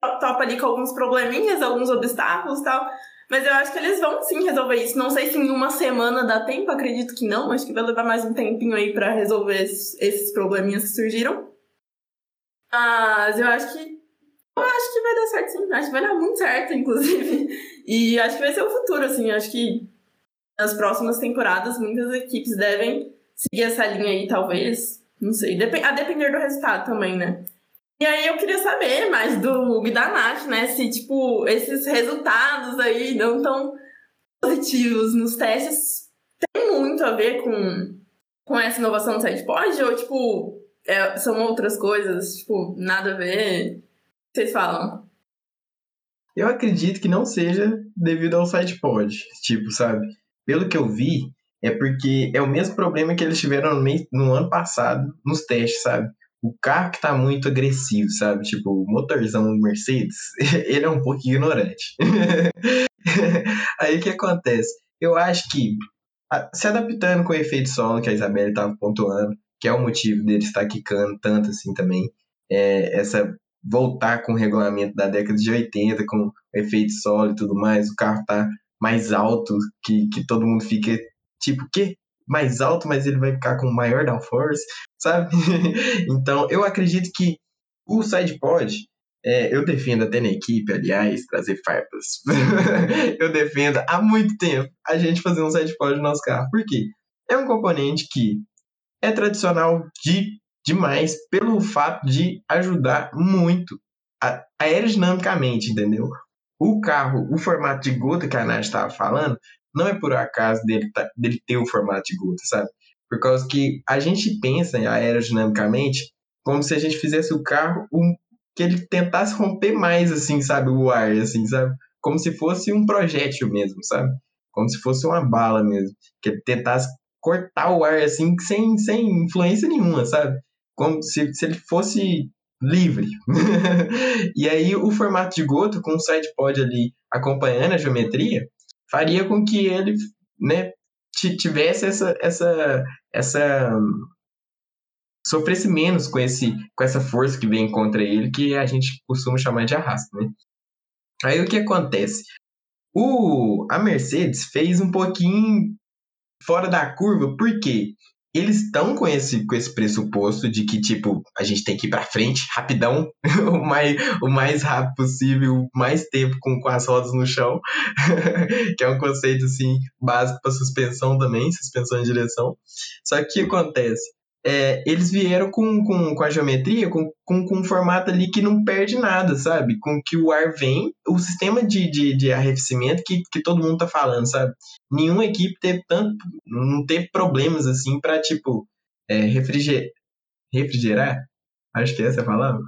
topa ali com alguns probleminhas, alguns obstáculos e tal. Mas eu acho que eles vão sim resolver isso. Não sei se em uma semana dá tempo, acredito que não. Acho que vai levar mais um tempinho aí para resolver esses, esses probleminhas que surgiram. Mas eu acho que. Eu acho que vai dar certo sim. Acho que vai dar muito certo, inclusive. E acho que vai ser o futuro, assim. Acho que nas próximas temporadas muitas equipes devem seguir essa linha aí, talvez. Não sei. A depender do resultado também, né? E aí eu queria saber mais do Hugo e da Nath, né? Se, tipo, esses resultados aí não tão positivos nos testes tem muito a ver com, com essa inovação do SitePod? Ou, tipo, é, são outras coisas, tipo, nada a ver. Vocês falam? Eu acredito que não seja devido ao site pod, tipo, sabe? Pelo que eu vi, é porque é o mesmo problema que eles tiveram no, no ano passado nos testes, sabe? O carro que tá muito agressivo, sabe? Tipo, o motorzão Mercedes, ele é um pouco ignorante. Aí o que acontece? Eu acho que se adaptando com o efeito solo que a Isabelle estava pontuando, que é o motivo dele estar quicando tanto assim também. É essa voltar com o regulamento da década de 80, com efeito solo e tudo mais, o carro tá mais alto, que, que todo mundo fica tipo, o quê? Mais alto, mas ele vai ficar com maior downforce, sabe? então, eu acredito que o sidepod, é, eu defendo até na equipe, aliás, trazer farpas. eu defendo há muito tempo a gente fazer um sidepod no nosso carro. Por quê? É um componente que é tradicional de, demais pelo fato de ajudar muito a, aerodinamicamente, entendeu? o carro, o formato de gota que a Nath estava falando, não é por acaso dele, tá, dele ter o formato de gota, sabe? Por causa que a gente pensa aerodinamicamente como se a gente fizesse o carro um, que ele tentasse romper mais, assim, sabe? O ar, assim, sabe? Como se fosse um projétil mesmo, sabe? Como se fosse uma bala mesmo. Que ele tentasse cortar o ar, assim, sem, sem influência nenhuma, sabe? Como se, se ele fosse livre. e aí o formato de Goto, com o sidepod ali acompanhando a geometria, faria com que ele, né, tivesse essa, essa, essa sofresse menos com, esse, com essa força que vem contra ele, que a gente costuma chamar de arrasto, né? Aí o que acontece? O, a Mercedes fez um pouquinho fora da curva, por quê? Eles estão com esse, com esse pressuposto de que, tipo, a gente tem que ir para frente, rapidão, o, mais, o mais rápido possível, mais tempo com, com as rodas no chão, que é um conceito, assim, básico para suspensão também, suspensão em direção. Só que o que acontece? É, eles vieram com, com, com a geometria, com, com, com um formato ali que não perde nada, sabe? Com que o ar vem, o sistema de, de, de arrefecimento que, que todo mundo tá falando, sabe? Nenhuma equipe teve tanto, não teve problemas assim para tipo, é, refriger, refrigerar, acho que essa é a palavra.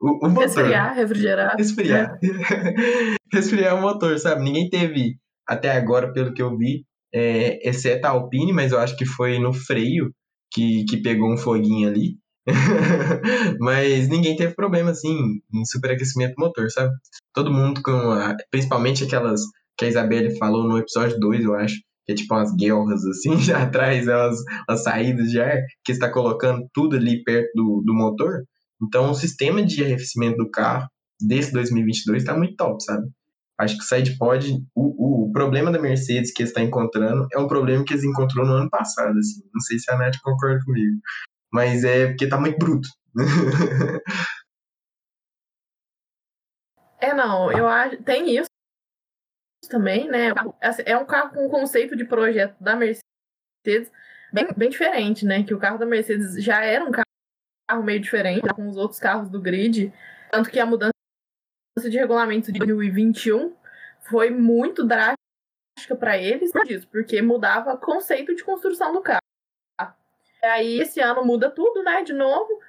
O, o motor. Resfriar, refrigerar. Resfriar. É. Resfriar o motor, sabe? Ninguém teve, até agora, pelo que eu vi, é, exceto a Alpine, mas eu acho que foi no freio, que, que pegou um foguinho ali. Mas ninguém teve problema, assim, em superaquecimento motor, sabe? Todo mundo com. A, principalmente aquelas que a Isabelle falou no episódio 2, eu acho. Que é tipo umas guerras, assim, já atrás, umas, umas saídas de ar, que está colocando tudo ali perto do, do motor. Então, o sistema de arrefecimento do carro desse 2022 está muito top, sabe? Acho que o SidePod, o, o problema da Mercedes que está encontrando é um problema que eles encontrou no ano passado, assim. Não sei se a Nath concorda comigo. Mas é porque tá muito bruto. é, não, eu acho. Tem isso também, né? Assim, é um carro com um conceito de projeto da Mercedes bem, bem diferente, né? Que o carro da Mercedes já era um carro meio diferente com os outros carros do grid. Tanto que a mudança de regulamento de 2021 foi muito drástica para eles por isso, porque mudava o conceito de construção do carro. Aí esse ano muda tudo, né, de novo.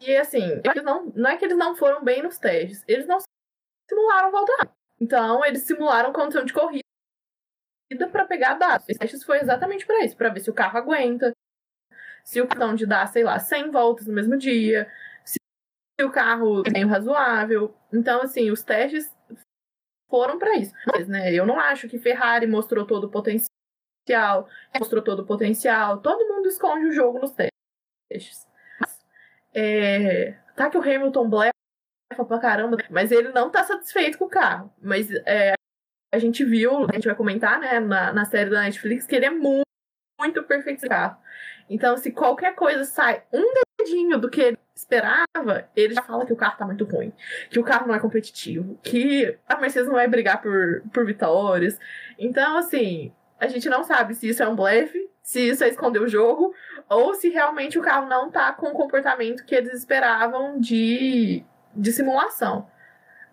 E assim, eles não, não é que eles não foram bem nos testes, eles não simularam voltar. Então, eles simularam condição de corrida para pegar dados. Os testes foi exatamente para isso, para ver se o carro aguenta, se o cartão de dar, sei lá, 100 voltas no mesmo dia, o carro é razoável. Então, assim, os testes foram para isso. Mas, né, eu não acho que Ferrari mostrou todo o potencial, mostrou todo o potencial. Todo mundo esconde o jogo nos testes. Mas, é, tá que o Hamilton blefa pra caramba, mas ele não tá satisfeito com o carro. Mas é, a gente viu, a gente vai comentar, né, na, na série da Netflix, que ele é muito, muito perfeito carro. Então, se qualquer coisa sai um do que esperava, ele já fala que o carro tá muito ruim, que o carro não é competitivo, que a Mercedes não vai brigar por, por vitórias. Então, assim, a gente não sabe se isso é um blefe, se isso é esconder o jogo, ou se realmente o carro não tá com o comportamento que eles esperavam de, de simulação.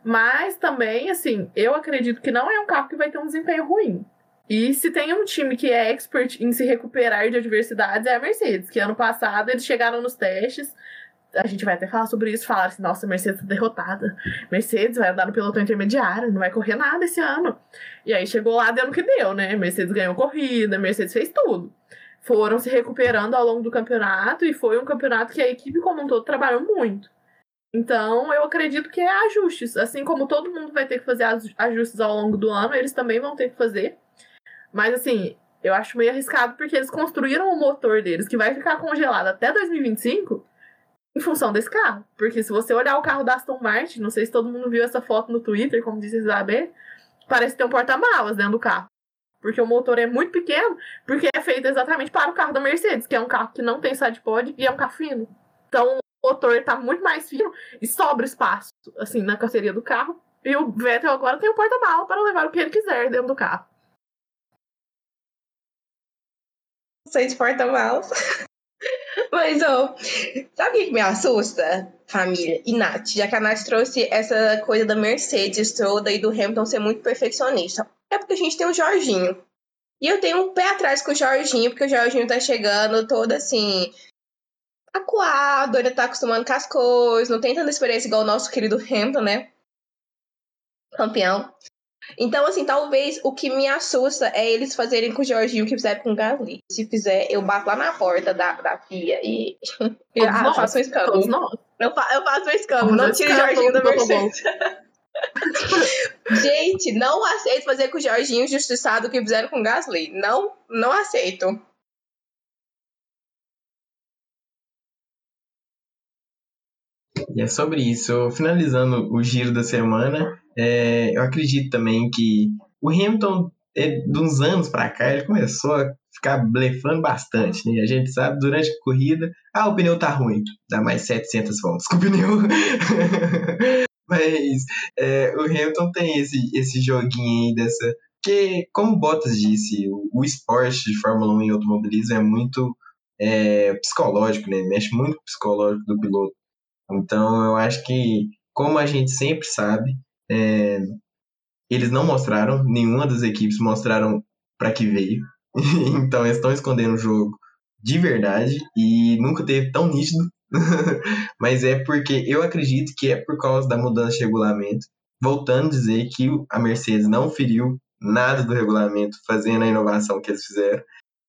Mas também, assim, eu acredito que não é um carro que vai ter um desempenho ruim. E se tem um time que é expert em se recuperar de adversidades, é a Mercedes, que ano passado eles chegaram nos testes. A gente vai até falar sobre isso, falar assim, nossa, Mercedes tá derrotada. Mercedes vai andar no pelotão intermediário, não vai correr nada esse ano. E aí chegou lá, deu no que deu, né? Mercedes ganhou corrida, Mercedes fez tudo. Foram se recuperando ao longo do campeonato e foi um campeonato que a equipe como um todo trabalhou muito. Então, eu acredito que é ajustes. Assim como todo mundo vai ter que fazer ajustes ao longo do ano, eles também vão ter que fazer. Mas assim, eu acho meio arriscado porque eles construíram o motor deles que vai ficar congelado até 2025 em função desse carro. Porque se você olhar o carro da Aston Martin, não sei se todo mundo viu essa foto no Twitter, como disse Isabel, parece ter um porta-malas dentro do carro. Porque o motor é muito pequeno, porque é feito exatamente para o carro da Mercedes, que é um carro que não tem sidepod e é um carro fino. Então o motor está muito mais fino e sobra espaço, assim, na carroceria do carro. E o Vettel agora tem um porta-mala para levar o que ele quiser dentro do carro. De porta-malas. Mas, ó, sabe o que me assusta? família e Nath, já que a Nath trouxe essa coisa da Mercedes toda e do Hamilton ser muito perfeccionista. É porque a gente tem o Jorginho. E eu tenho um pé atrás com o Jorginho, porque o Jorginho tá chegando todo assim, acuado, ele tá acostumando com as coisas, não tem tanta experiência igual o nosso querido Hamilton, né? Campeão. Então, assim, talvez o que me assusta é eles fazerem com o Jorginho o que fizeram com o Gasly. Se fizer, eu bato lá na porta da, da FIA e eu ah, faço um escândalo. Eu, fa eu faço um escândalo. Não tire o Jorginho da Mercedes. Gente, não aceito fazer com o Jorginho justiçado o que fizeram com o Gasly. Não, não aceito. E é sobre isso. Finalizando o giro da semana, é, eu acredito também que o Hamilton, é, de uns anos para cá, ele começou a ficar blefando bastante. Né? A gente sabe, durante a corrida, ah, o pneu tá ruim, dá mais 700 voltas com o pneu. Mas é, o Hamilton tem esse, esse joguinho aí dessa. Que, como Bottas disse, o, o esporte de Fórmula 1 e automobilismo é muito é, psicológico, né? Mexe muito com o psicológico do piloto. Então eu acho que, como a gente sempre sabe, é, eles não mostraram, nenhuma das equipes mostraram para que veio. então eles estão escondendo o jogo de verdade e nunca teve tão nítido. Mas é porque eu acredito que é por causa da mudança de regulamento. Voltando a dizer que a Mercedes não feriu nada do regulamento, fazendo a inovação que eles fizeram.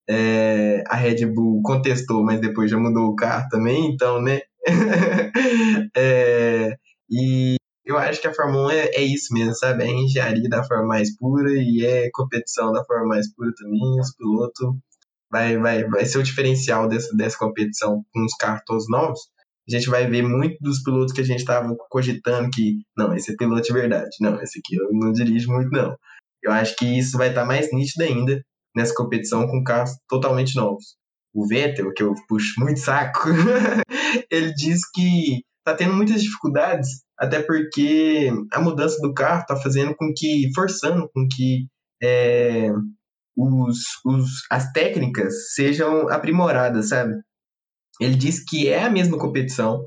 É, a Red Bull contestou, mas depois já mudou o carro também, então, né? é, e eu acho que a Fórmula 1 é, é, isso mesmo, sabe? É engenharia da forma mais pura e é competição da forma mais pura também. Os pilotos vai, vai, vai ser o diferencial dessa, dessa competição com os carros todos novos. A gente vai ver muito dos pilotos que a gente estava cogitando que, não, esse é piloto de verdade. Não, esse aqui eu não dirijo muito, não. Eu acho que isso vai estar tá mais nítido ainda nessa competição com carros totalmente novos o Vettel, que eu puxo muito saco, ele diz que tá tendo muitas dificuldades, até porque a mudança do carro tá fazendo com que, forçando com que é, os, os, as técnicas sejam aprimoradas, sabe? Ele diz que é a mesma competição,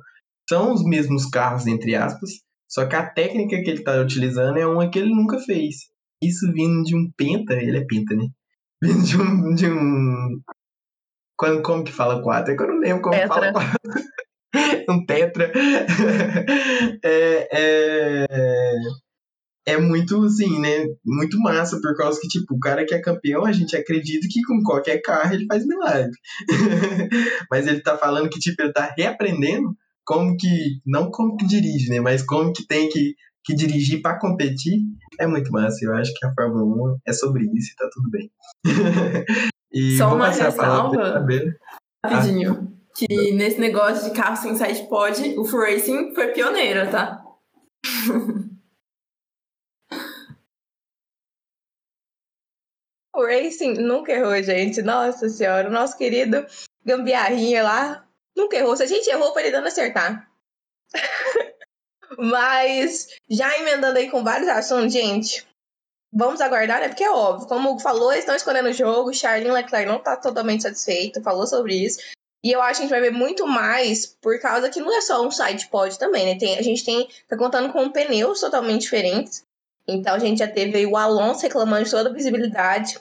são os mesmos carros, entre aspas, só que a técnica que ele está utilizando é uma que ele nunca fez. Isso vindo de um penta, ele é penta, né? Vindo de um, de um quando, como que fala quatro? É que eu não lembro como tetra. fala quatro. um tetra. é, é, é muito, assim, né? Muito massa, por causa que, tipo, o cara que é campeão, a gente acredita que com qualquer carro ele faz milagre. Mas ele tá falando que, tipo, ele tá reaprendendo como que, não como que dirige, né? Mas como que tem que, que dirigir para competir. É muito massa. Eu acho que a Fórmula 1 é sobre isso e tá tudo bem. E Só uma ressalva, rapidinho, ah. Que nesse negócio de carro sem side pod, o Full Racing foi pioneira, tá? o Racing nunca errou, gente. Nossa senhora, o nosso querido gambiarrinha lá nunca errou. Se a gente errou, foi ele dando acertar. Mas, já emendando aí com vários assuntos, gente, Vamos aguardar, né? Porque é óbvio, como o Hugo falou, eles estão escolhendo o jogo, Charlene Leclerc não tá totalmente satisfeito, falou sobre isso. E eu acho que a gente vai ver muito mais por causa que não é só um side pod também, né? Tem, a gente tem tá contando com pneus totalmente diferentes. Então a gente já teve o Alonso reclamando de toda a visibilidade,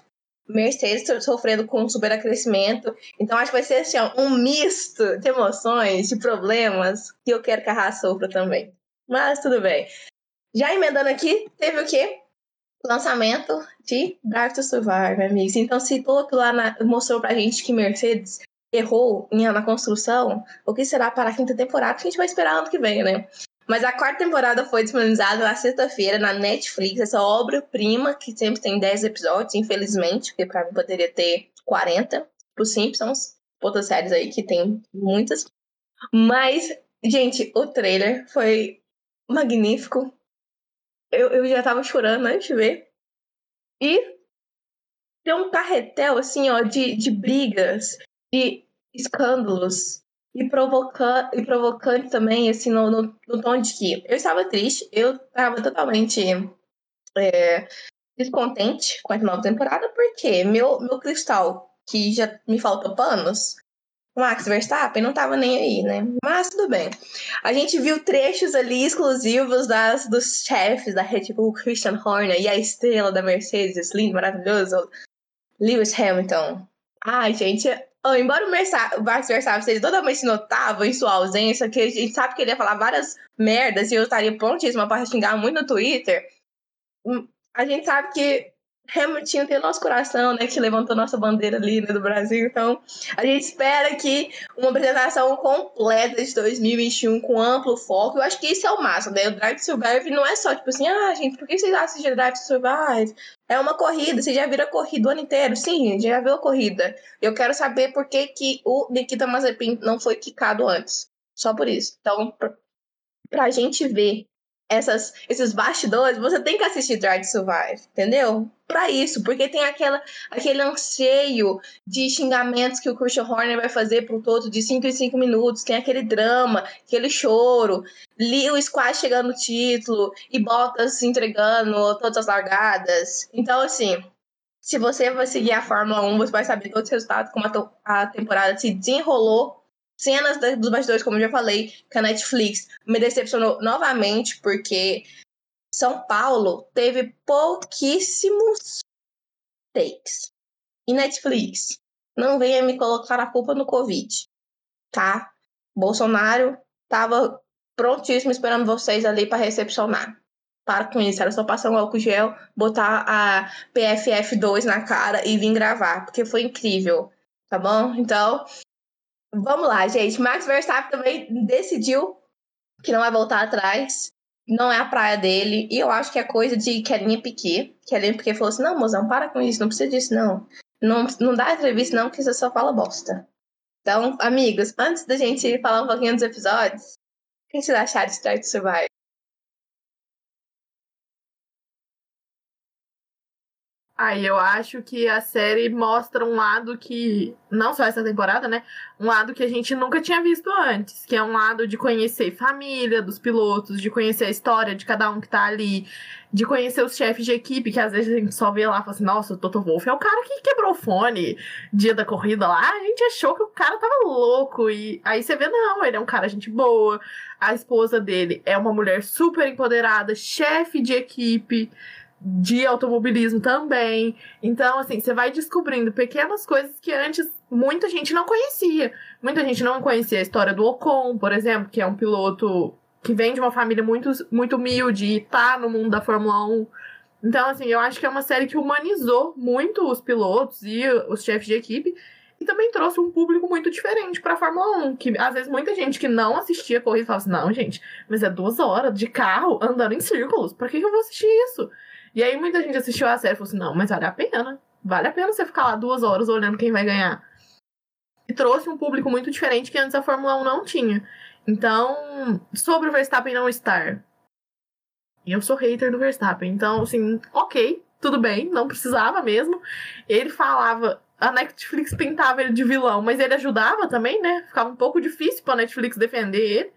Mercedes sofrendo com superacrescimento. Então acho que vai ser assim, ó, um misto de emoções, de problemas, que eu quero que a Haas sofra também. Mas tudo bem. Já emendando aqui, teve o quê? lançamento de Drive to Survive, amigos. Então, se piloto lá na, mostrou pra gente que Mercedes errou na construção, o que será para a quinta temporada que a gente vai esperar ano que vem, né? Mas a quarta temporada foi disponibilizada na sexta-feira na Netflix, essa obra-prima que sempre tem 10 episódios, infelizmente, porque pra mim poderia ter 40 pro Simpsons, outras séries aí que tem muitas. Mas, gente, o trailer foi magnífico eu, eu já tava chorando antes de ver. E tem um carretel, assim, ó, de, de brigas, de escândalos, e, provoca e provocante também, assim, no, no, no, tom de que eu estava triste, eu estava totalmente é, descontente com a nova temporada, porque meu, meu cristal, que já me faltou panos, Max Verstappen não tava nem aí, né? Mas tudo bem. A gente viu trechos ali exclusivos das, dos chefes da Red Bull, Christian Horner e a estrela da Mercedes, lindo, maravilhoso, Lewis Hamilton. Ai, gente, oh, embora o, Max Verstappen seja totalmente notável em sua ausência, que a gente sabe que ele ia falar várias merdas e eu estaria prontíssima para xingar muito no Twitter, hum, a gente sabe que Hamilton tem nosso coração, né, que levantou nossa bandeira ali né, do Brasil. Então, a gente espera que uma apresentação completa de 2021 com amplo foco. Eu acho que isso é o máximo, né? O Drive to Survive não é só tipo assim, ah, gente, por que vocês assistem Drive to Survive? É uma corrida, você já viram a corrida o ano inteiro? Sim, já viu a corrida. Eu quero saber por que, que o Nikita Mazepin não foi quicado antes. Só por isso. Então, pra gente ver essas, esses bastidores, você tem que assistir Drive to Survive, entendeu? Para isso, porque tem aquela, aquele anseio de xingamentos que o Christian Horner vai fazer pro todo de 5 em 5 minutos, tem aquele drama, aquele choro, Lewis quase chegando no título e Bottas entregando todas as largadas. Então, assim, se você vai seguir a Fórmula 1, você vai saber todos os resultados, como a, a temporada se desenrolou cenas dos bastidores, como eu já falei, que a Netflix me decepcionou novamente, porque São Paulo teve pouquíssimos takes. E Netflix, não venha me colocar a culpa no Covid, tá? Bolsonaro tava prontíssimo esperando vocês ali para recepcionar. Para com isso, era só passar um álcool gel, botar a PFF2 na cara e vir gravar, porque foi incrível, tá bom? Então, Vamos lá, gente. Max Verstappen também decidiu que não vai voltar atrás. Não é a praia dele. E eu acho que é coisa de Kelinha Piquet. Kelinha Piquet falou assim: não, mozão, para com isso, não precisa disso, não. Não, não dá entrevista, não, que você só fala bosta. Então, amigos, antes da gente falar um pouquinho dos episódios, o que vocês acharam de Start to Survive? Aí eu acho que a série mostra um lado que, não só essa temporada, né? Um lado que a gente nunca tinha visto antes, que é um lado de conhecer família dos pilotos, de conhecer a história de cada um que tá ali, de conhecer os chefes de equipe, que às vezes a gente só vê lá e fala assim, nossa, o Toto Wolff é o cara que quebrou o fone dia da corrida lá. A gente achou que o cara tava louco. E aí você vê, não, ele é um cara gente boa. A esposa dele é uma mulher super empoderada, chefe de equipe de automobilismo também. Então, assim, você vai descobrindo pequenas coisas que antes muita gente não conhecia. Muita gente não conhecia a história do Ocon, por exemplo, que é um piloto que vem de uma família muito, muito humilde e tá no mundo da Fórmula 1. Então, assim, eu acho que é uma série que humanizou muito os pilotos e os chefes de equipe e também trouxe um público muito diferente para a Fórmula 1, que às vezes muita gente que não assistia a corrida falava assim: não, gente, mas é duas horas de carro andando em círculos, para que, que eu vou assistir isso? E aí muita gente assistiu a série e falou assim: não, mas vale a pena. Vale a pena você ficar lá duas horas olhando quem vai ganhar. E trouxe um público muito diferente que antes a Fórmula 1 não tinha. Então, sobre o Verstappen não estar. Eu sou hater do Verstappen. Então, assim, ok, tudo bem, não precisava mesmo. Ele falava. A Netflix pintava ele de vilão, mas ele ajudava também, né? Ficava um pouco difícil pra Netflix defender ele.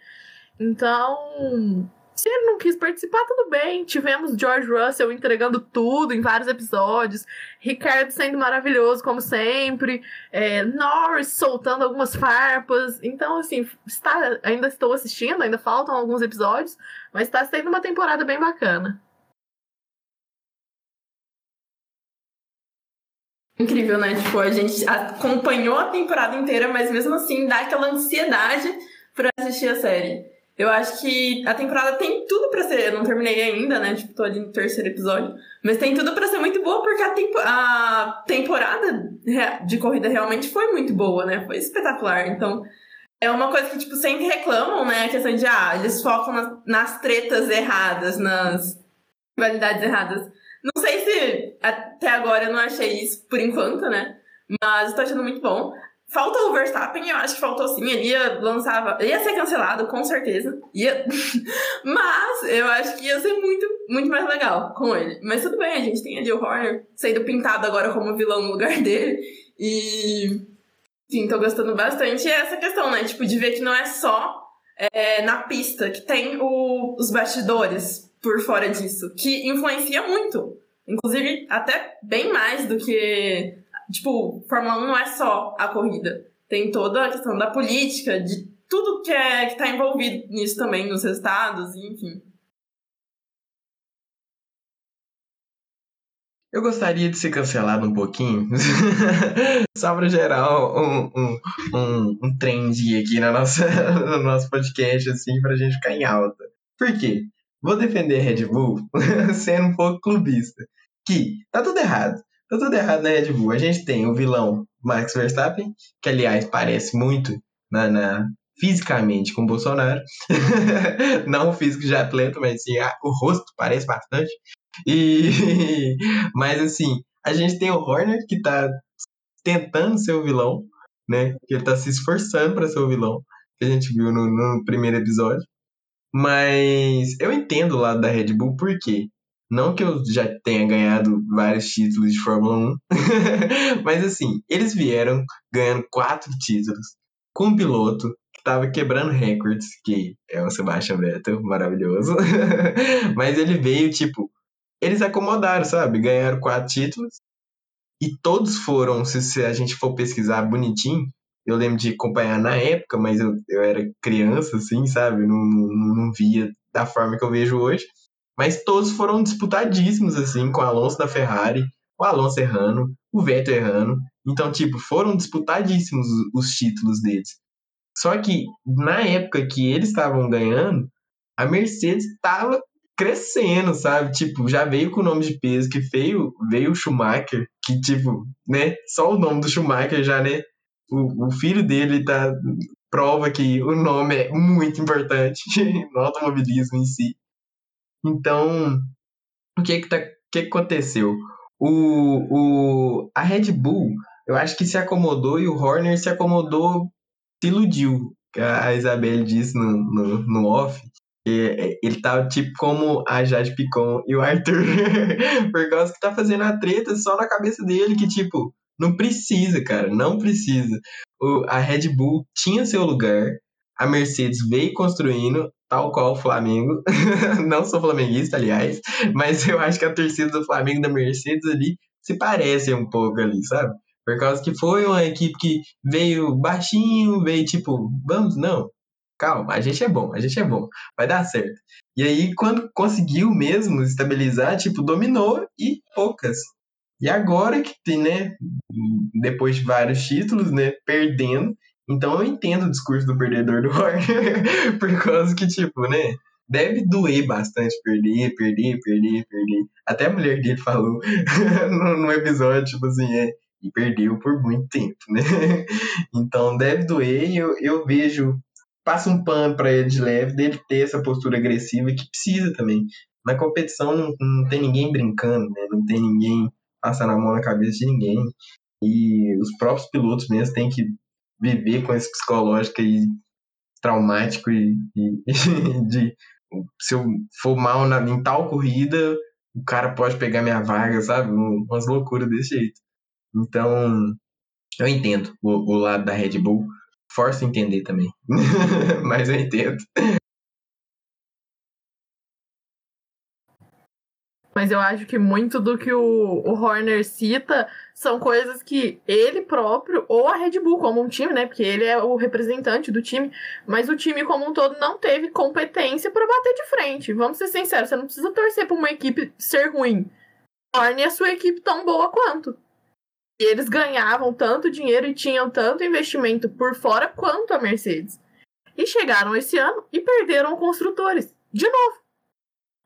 Então, se ele não quis participar, tudo bem. Tivemos George Russell entregando tudo em vários episódios. Ricardo sendo maravilhoso, como sempre. É, Norris soltando algumas farpas. Então, assim, está, ainda estou assistindo, ainda faltam alguns episódios. Mas está sendo uma temporada bem bacana. Incrível, né? Tipo, a gente acompanhou a temporada inteira, mas mesmo assim dá aquela ansiedade para assistir a série. Eu acho que a temporada tem tudo para ser. Eu não terminei ainda, né? Tipo, tô ali no terceiro episódio. Mas tem tudo para ser muito boa, porque a, tempo, a temporada de corrida realmente foi muito boa, né? Foi espetacular. Então, é uma coisa que, tipo, sempre reclamam, né? A questão de, ah, eles focam nas, nas tretas erradas, nas rivalidades erradas. Não sei se até agora eu não achei isso por enquanto, né? Mas tô achando muito bom. Falta o Verstappen, eu acho que faltou sim. Ele ia lançava, ia ser cancelado, com certeza. Ia. Mas eu acho que ia ser muito, muito mais legal com ele. Mas tudo bem, a gente tem ali o Horner sendo pintado agora como vilão no lugar dele. E. Sim, tô gostando bastante. E é essa questão, né? Tipo, de ver que não é só é, na pista que tem o, os bastidores por fora disso, que influencia muito. Inclusive, até bem mais do que Tipo, Fórmula 1 não é só a corrida. tem toda a questão da política, de tudo que é que está envolvido nisso também, nos resultados, enfim. Eu gostaria de ser cancelado um pouquinho, só para gerar um, um, um, um trend aqui na nossa, no nosso podcast, assim, pra gente ficar em alta. Por quê? Vou defender a Red Bull sendo um pouco clubista. Que tá tudo errado. Tá tudo errado na Red Bull. A gente tem o vilão Max Verstappen, que aliás parece muito na, na fisicamente com o Bolsonaro. Não físico de atleta, mas sim, o rosto parece bastante. E mas assim, a gente tem o Horner que tá tentando ser o vilão, né? Que ele tá se esforçando para ser o vilão, que a gente viu no, no, primeiro episódio. Mas eu entendo o lado da Red Bull, por quê? Não que eu já tenha ganhado vários títulos de Fórmula 1, mas assim, eles vieram ganhando quatro títulos com um piloto que tava quebrando recordes, que é o Sebastian Vettel, maravilhoso. mas ele veio, tipo, eles acomodaram, sabe? Ganharam quatro títulos. E todos foram, se, se a gente for pesquisar bonitinho, eu lembro de acompanhar na época, mas eu, eu era criança, assim, sabe? Não, não, não via da forma que eu vejo hoje. Mas todos foram disputadíssimos, assim, com o Alonso da Ferrari, o Alonso errando, o Vettel errando. Então, tipo, foram disputadíssimos os, os títulos deles. Só que, na época que eles estavam ganhando, a Mercedes estava crescendo, sabe? Tipo, já veio com o nome de peso, que veio, veio o Schumacher, que, tipo, né? Só o nome do Schumacher já, né? O, o filho dele tá. Prova que o nome é muito importante no automobilismo em si. Então, o que que, tá, que, que aconteceu? O, o, a Red Bull, eu acho que se acomodou e o Horner se acomodou, se iludiu. A Isabelle disse no, no, no off é, ele tá tipo como a Jade Picon e o Arthur. Por causa que tá fazendo a treta só na cabeça dele, que tipo, não precisa, cara, não precisa. O, a Red Bull tinha seu lugar, a Mercedes veio construindo, tal qual o Flamengo. não sou flamenguista, aliás, mas eu acho que a torcida do Flamengo e da Mercedes ali se parecem um pouco ali, sabe? Por causa que foi uma equipe que veio baixinho, veio tipo, vamos, não, calma, a gente é bom, a gente é bom, vai dar certo. E aí, quando conseguiu mesmo estabilizar, tipo, dominou e poucas. E agora que tem, né, depois de vários títulos, né, perdendo, então eu entendo o discurso do perdedor do Warner, por causa que, tipo, né, deve doer bastante perder, perder, perder, perder. Até a mulher dele falou no, episódio, tipo assim, é, e perdeu por muito tempo, né? Então deve doer e eu, eu vejo passa um pano para ele de leve, dele ter essa postura agressiva que precisa também. Na competição não, não tem ninguém brincando, né? não tem ninguém passando a mão na cabeça de ninguém. E os próprios pilotos mesmo têm que viver com esse psicológico aí traumático e, e de se eu for mal na, em tal corrida, o cara pode pegar minha vaga, sabe? Umas loucuras desse jeito. Então, eu entendo o, o lado da Red Bull força entender também. Mas eu entendo. Mas eu acho que muito do que o, o Horner cita são coisas que ele próprio, ou a Red Bull como um time, né? Porque ele é o representante do time, mas o time como um todo não teve competência para bater de frente. Vamos ser sinceros, você não precisa torcer para uma equipe ser ruim. Torne a sua equipe tão boa quanto. E eles ganhavam tanto dinheiro e tinham tanto investimento por fora quanto a Mercedes. E chegaram esse ano e perderam construtores. De novo.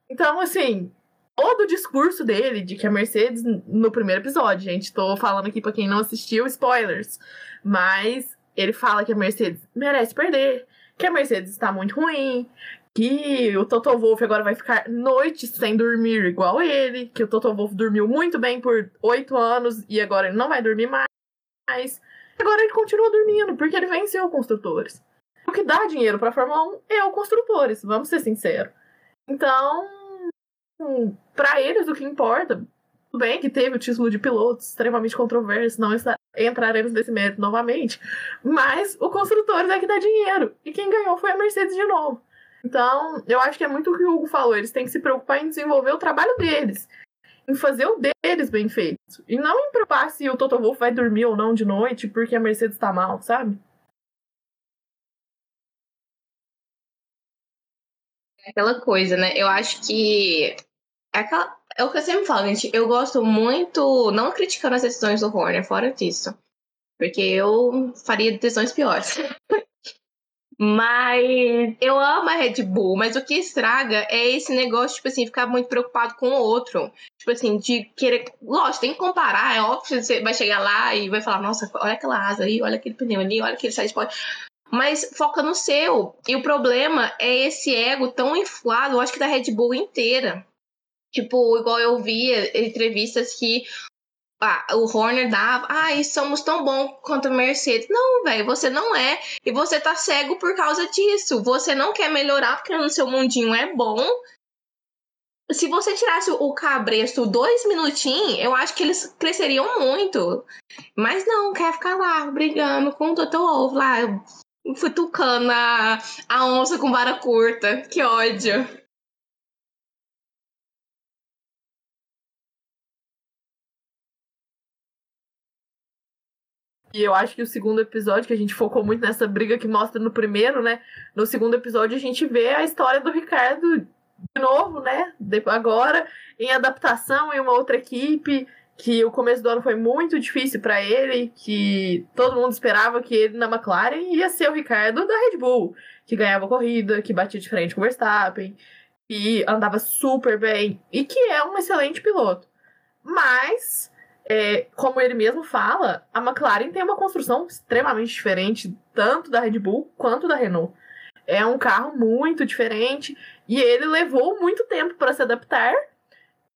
Então, assim, todo o discurso dele de que a Mercedes, no primeiro episódio, gente, tô falando aqui pra quem não assistiu, spoilers. Mas ele fala que a Mercedes merece perder, que a Mercedes está muito ruim, que o Toto Wolff agora vai ficar noites sem dormir igual ele, que o Toto Wolff dormiu muito bem por oito anos e agora ele não vai dormir mais. Agora ele continua dormindo, porque ele venceu construtores. O que dá dinheiro para a Fórmula 1 é o construtores, vamos ser sinceros. Então, para eles o que importa, tudo bem que teve o título de piloto extremamente controverso, não está, entraremos nesse mérito novamente, mas o construtores é que dá dinheiro. E quem ganhou foi a Mercedes de novo. Então, eu acho que é muito o que o Hugo falou, eles têm que se preocupar em desenvolver o trabalho deles. em fazer o deles bem feito. E não em preocupar se o Toto Wolff vai dormir ou não de noite porque a Mercedes tá mal, sabe? Aquela coisa, né? Eu acho que. É, aquela... é o que eu sempre falo, gente. Eu gosto muito. Não criticando as decisões do Horner, fora disso. Porque eu faria decisões piores. Mas eu amo a Red Bull, mas o que estraga é esse negócio, tipo assim, ficar muito preocupado com o outro. Tipo assim, de querer. Lógico, tem que comparar, é óbvio que você vai chegar lá e vai falar, nossa, olha aquela asa aí, olha aquele pneu ali, olha aquele side pod. Mas foca no seu. E o problema é esse ego tão inflado, eu acho que da Red Bull inteira. Tipo, igual eu via entrevistas que ah, o Horner dava, ai, somos tão bom quanto a Mercedes. Não, velho, você não é. E você tá cego por causa disso. Você não quer melhorar porque no seu mundinho é bom. Se você tirasse o cabresto dois minutinhos, eu acho que eles cresceriam muito. Mas não, quer ficar lá brigando com o Dr. Wolf lá, futucando a, a onça com vara curta. Que ódio. E eu acho que o segundo episódio, que a gente focou muito nessa briga que mostra no primeiro, né? No segundo episódio a gente vê a história do Ricardo de novo, né? Agora, em adaptação em uma outra equipe, que o começo do ano foi muito difícil para ele, que todo mundo esperava que ele na McLaren ia ser o Ricardo da Red Bull, que ganhava corrida, que batia de frente com o Verstappen, e andava super bem, e que é um excelente piloto. Mas é, como ele mesmo fala, a McLaren tem uma construção extremamente diferente, tanto da Red Bull quanto da Renault. É um carro muito diferente e ele levou muito tempo para se adaptar.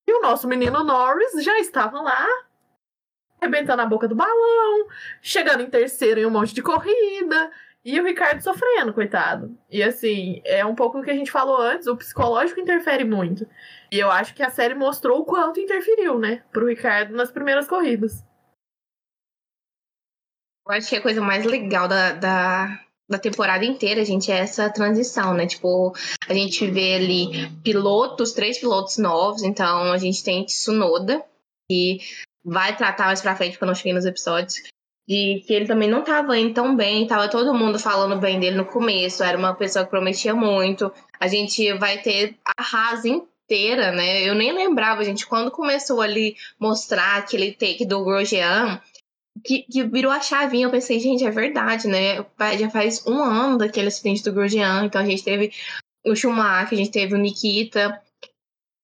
E o nosso menino Norris já estava lá, arrebentando a boca do balão, chegando em terceiro em um monte de corrida, e o Ricardo sofrendo, coitado. E assim, é um pouco o que a gente falou antes, o psicológico interfere muito. E eu acho que a série mostrou o quanto interferiu, né, pro Ricardo nas primeiras corridas. Eu acho que a coisa mais legal da, da, da temporada inteira, gente, é essa transição, né? Tipo, a gente vê ali pilotos, três pilotos novos, então a gente tem Tsunoda, que vai tratar mais pra frente quando eu cheguei nos episódios, de que ele também não estava indo tão bem, tava todo mundo falando bem dele no começo, era uma pessoa que prometia muito. A gente vai ter a Haas inteira, né? Eu nem lembrava, gente, quando começou ali mostrar aquele take do Grosjean, que, que virou a chavinha, eu pensei, gente, é verdade, né? Já faz um ano daquele acidente do Grosjean, então a gente teve o Schumacher, a gente teve o Nikita,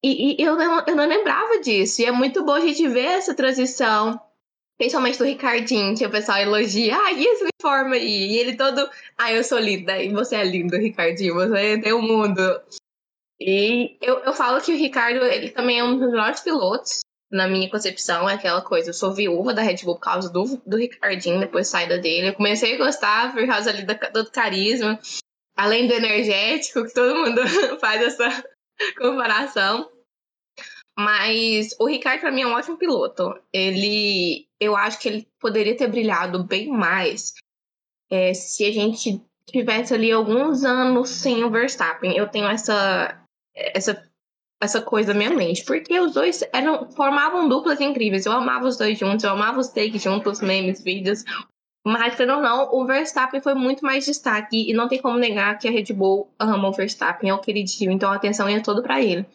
e, e eu, não, eu não lembrava disso, e é muito bom a gente ver essa transição Principalmente do Ricardinho, que o pessoal elogia. Ah, e esse uniforme aí? E ele todo. Ah, eu sou linda. E você é lindo, Ricardinho. Você tem o mundo. E eu, eu falo que o Ricardo, ele também é um dos melhores pilotos. Na minha concepção, é aquela coisa. Eu sou viúva da Red Bull por causa do, do Ricardinho, depois saída dele. Eu comecei a gostar por causa ali do, do carisma. Além do energético, que todo mundo faz essa comparação. Mas o Ricardo, para mim, é um ótimo piloto. Ele. Eu acho que ele poderia ter brilhado bem mais é, se a gente tivesse ali alguns anos sem o Verstappen. Eu tenho essa. essa essa coisa minha mente, porque os dois eram formavam duplas incríveis. Eu amava os dois juntos, eu amava os takes juntos, memes, vídeos. Mas, querendo ou não, o Verstappen foi muito mais destaque. E não tem como negar que a Red Bull ama o Verstappen, é o queridinho. Então a atenção ia toda para ele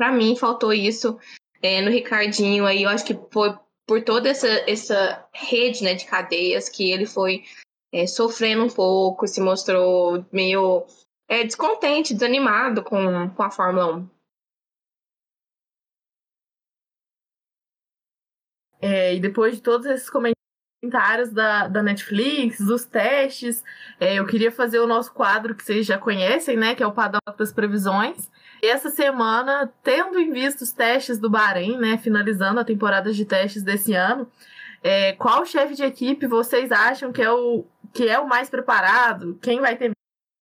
para mim faltou isso é, no Ricardinho aí, eu acho que foi por toda essa, essa rede né, de cadeias que ele foi é, sofrendo um pouco, se mostrou meio é, descontente, desanimado com, com a Fórmula 1. É, e depois de todos esses comentários da, da Netflix, dos testes, é, eu queria fazer o nosso quadro que vocês já conhecem, né? Que é o Paddock das Previsões. E essa semana, tendo em vista os testes do Bahrein, né, finalizando a temporada de testes desse ano, é, qual chefe de equipe vocês acham que é, o, que é o mais preparado? Quem vai ter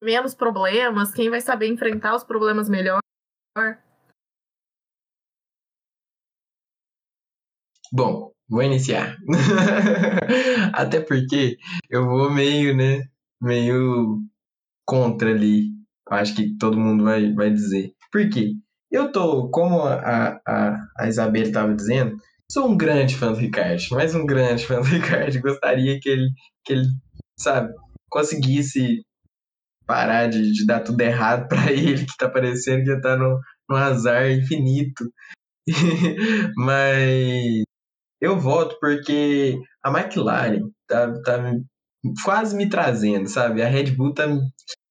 menos problemas? Quem vai saber enfrentar os problemas melhor? Bom, vou iniciar. Até porque eu vou meio, né? Meio contra ali. Acho que todo mundo vai, vai dizer. Por quê? eu tô, como a, a, a Isabel estava dizendo, sou um grande fã do Ricardo, mas um grande fã do Ricardo. Gostaria que ele, que ele sabe, conseguisse parar de, de dar tudo errado para ele, que tá parecendo que tá no, no azar infinito. mas eu voto porque a McLaren tá, tá quase me trazendo, sabe? A Red Bull tá.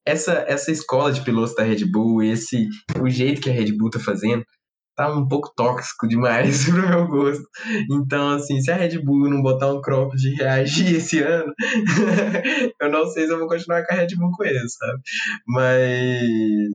Essa, essa escola de pilotos da Red Bull, esse o jeito que a Red Bull tá fazendo, tá um pouco tóxico demais pro meu gosto. Então, assim, se a Red Bull não botar um cropped reagir esse ano, eu não sei se eu vou continuar com a Red Bull com ele, sabe? Mas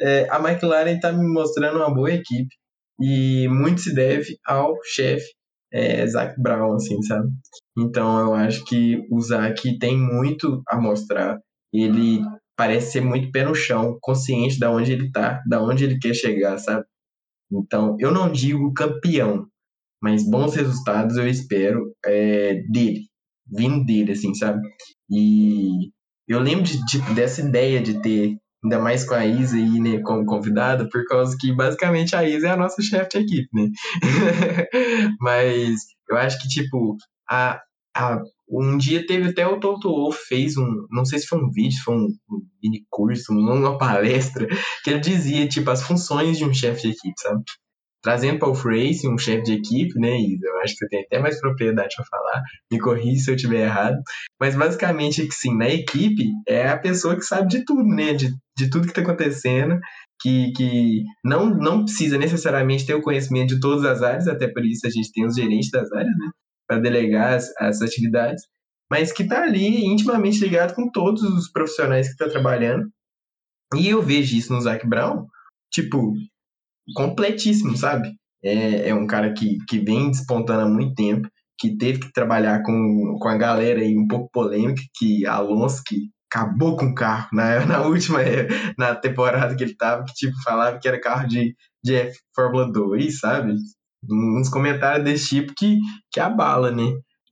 é, a McLaren tá me mostrando uma boa equipe e muito se deve ao chefe é, Zac Brown, assim, sabe? Então eu acho que o Zac tem muito a mostrar. Ele parece ser muito pé no chão, consciente de onde ele tá, da onde ele quer chegar, sabe? Então, eu não digo campeão, mas bons resultados eu espero é, dele, vindo dele, assim, sabe? E eu lembro de, de, dessa ideia de ter, ainda mais com a Isa aí, né, como convidada, por causa que basicamente a Isa é a nossa chefe de equipe, né? mas eu acho que, tipo, a, a, um dia teve até o Toto Wolff fez um, não sei se foi um vídeo, foi um, um mini curso, uma palestra, que ele dizia, tipo, as funções de um chefe de equipe, sabe? Trazendo para o Race um chefe de equipe, né, Isa? Eu acho que você tem até mais propriedade para falar, me corri se eu estiver errado. Mas basicamente, sim, na equipe é a pessoa que sabe de tudo, né? De, de tudo que está acontecendo, que, que não, não precisa necessariamente ter o conhecimento de todas as áreas, até por isso a gente tem os gerentes das áreas, né? para delegar as, as, atividades, mas que está ali intimamente ligado com todos os profissionais que estão tá trabalhando. E eu vejo isso no Zac Brown, tipo, completíssimo, sabe? É, é um cara que, que vem despontando há muito tempo, que teve que trabalhar com, com a galera aí um pouco polêmica, que Alonso, que acabou com o carro na, na última na temporada que ele tava, que tipo, falava que era carro de, de F Fórmula 2, sabe? uns comentários desse tipo que, que abala, né?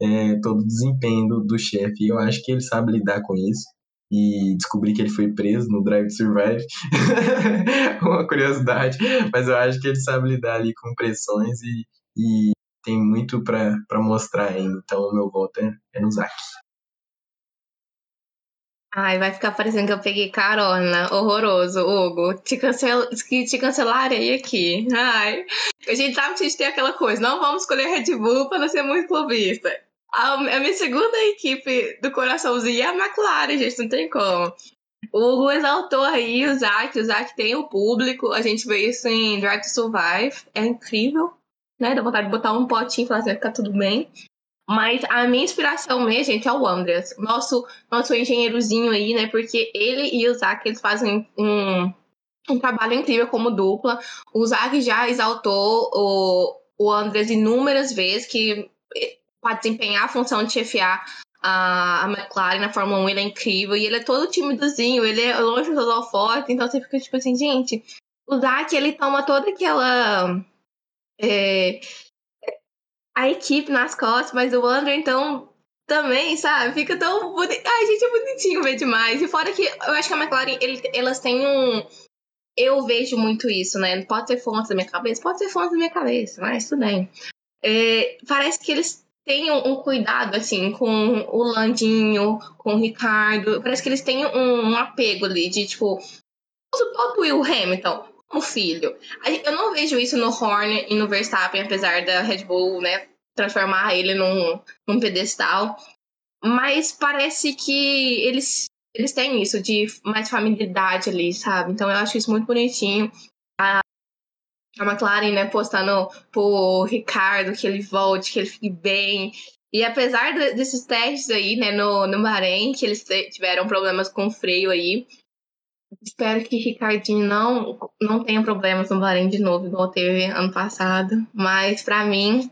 É, todo o desempenho do, do chefe. Eu acho que ele sabe lidar com isso. E descobri que ele foi preso no Drive to Survive. Uma curiosidade. Mas eu acho que ele sabe lidar ali com pressões e, e tem muito para mostrar ainda. Então, o meu voto é, é no Zac. Ai, vai ficar parecendo que eu peguei carona. Horroroso, Hugo. Te, cancel... te cancelarei aqui. Ai. A gente sabe que a gente tem aquela coisa. Não vamos escolher Red Bull para não ser muito clubista. A, a minha segunda equipe do coraçãozinho é a McLaren, gente. Não tem como. O Hugo exaltou aí o Zac. O Zac tem o público. A gente vê isso em Drive to Survive. É incrível. Né? Dá vontade de botar um potinho e falar assim, vai ficar tudo bem. Mas a minha inspiração mesmo, gente, é o Andreas. Nosso, nosso engenheirozinho aí, né? Porque ele e o Zac, eles fazem um, um trabalho incrível como dupla. O Zac já exaltou o, o Andreas inúmeras vezes, que para desempenhar a função de chefiar a, McLaren na Fórmula 1, ele é incrível. E ele é todo timidozinho, ele é longe do holofote. Então você fica tipo assim, gente, o Zac, ele toma toda aquela... É, a equipe nas costas, mas o Andrew, então, também, sabe? Fica tão bonito. Ai, gente, é bonitinho ver demais. E fora que eu acho que a McLaren, ele, elas têm um. Eu vejo muito isso, né? Pode ser fonte da minha cabeça, pode ser fonte da minha cabeça, mas tudo bem. É, parece que eles têm um, um, cuidado, assim, com o Landinho, com o Ricardo. Parece que eles têm um, um apego ali de, tipo, o próprio Will Hamilton como filho. Eu não vejo isso no Horner e no Verstappen, apesar da Red Bull, né, transformar ele num, num pedestal. Mas parece que eles, eles têm isso de mais familiaridade ali, sabe? Então eu acho isso muito bonitinho. A, McLaren, né, postando pro Ricardo que ele volte, que ele fique bem. E apesar de, desses testes aí, né, no, no Bahrein, que eles tiveram problemas com freio aí, Espero que Ricardinho não, não tenha problemas no Bahrein de novo, igual teve ano passado. Mas para mim,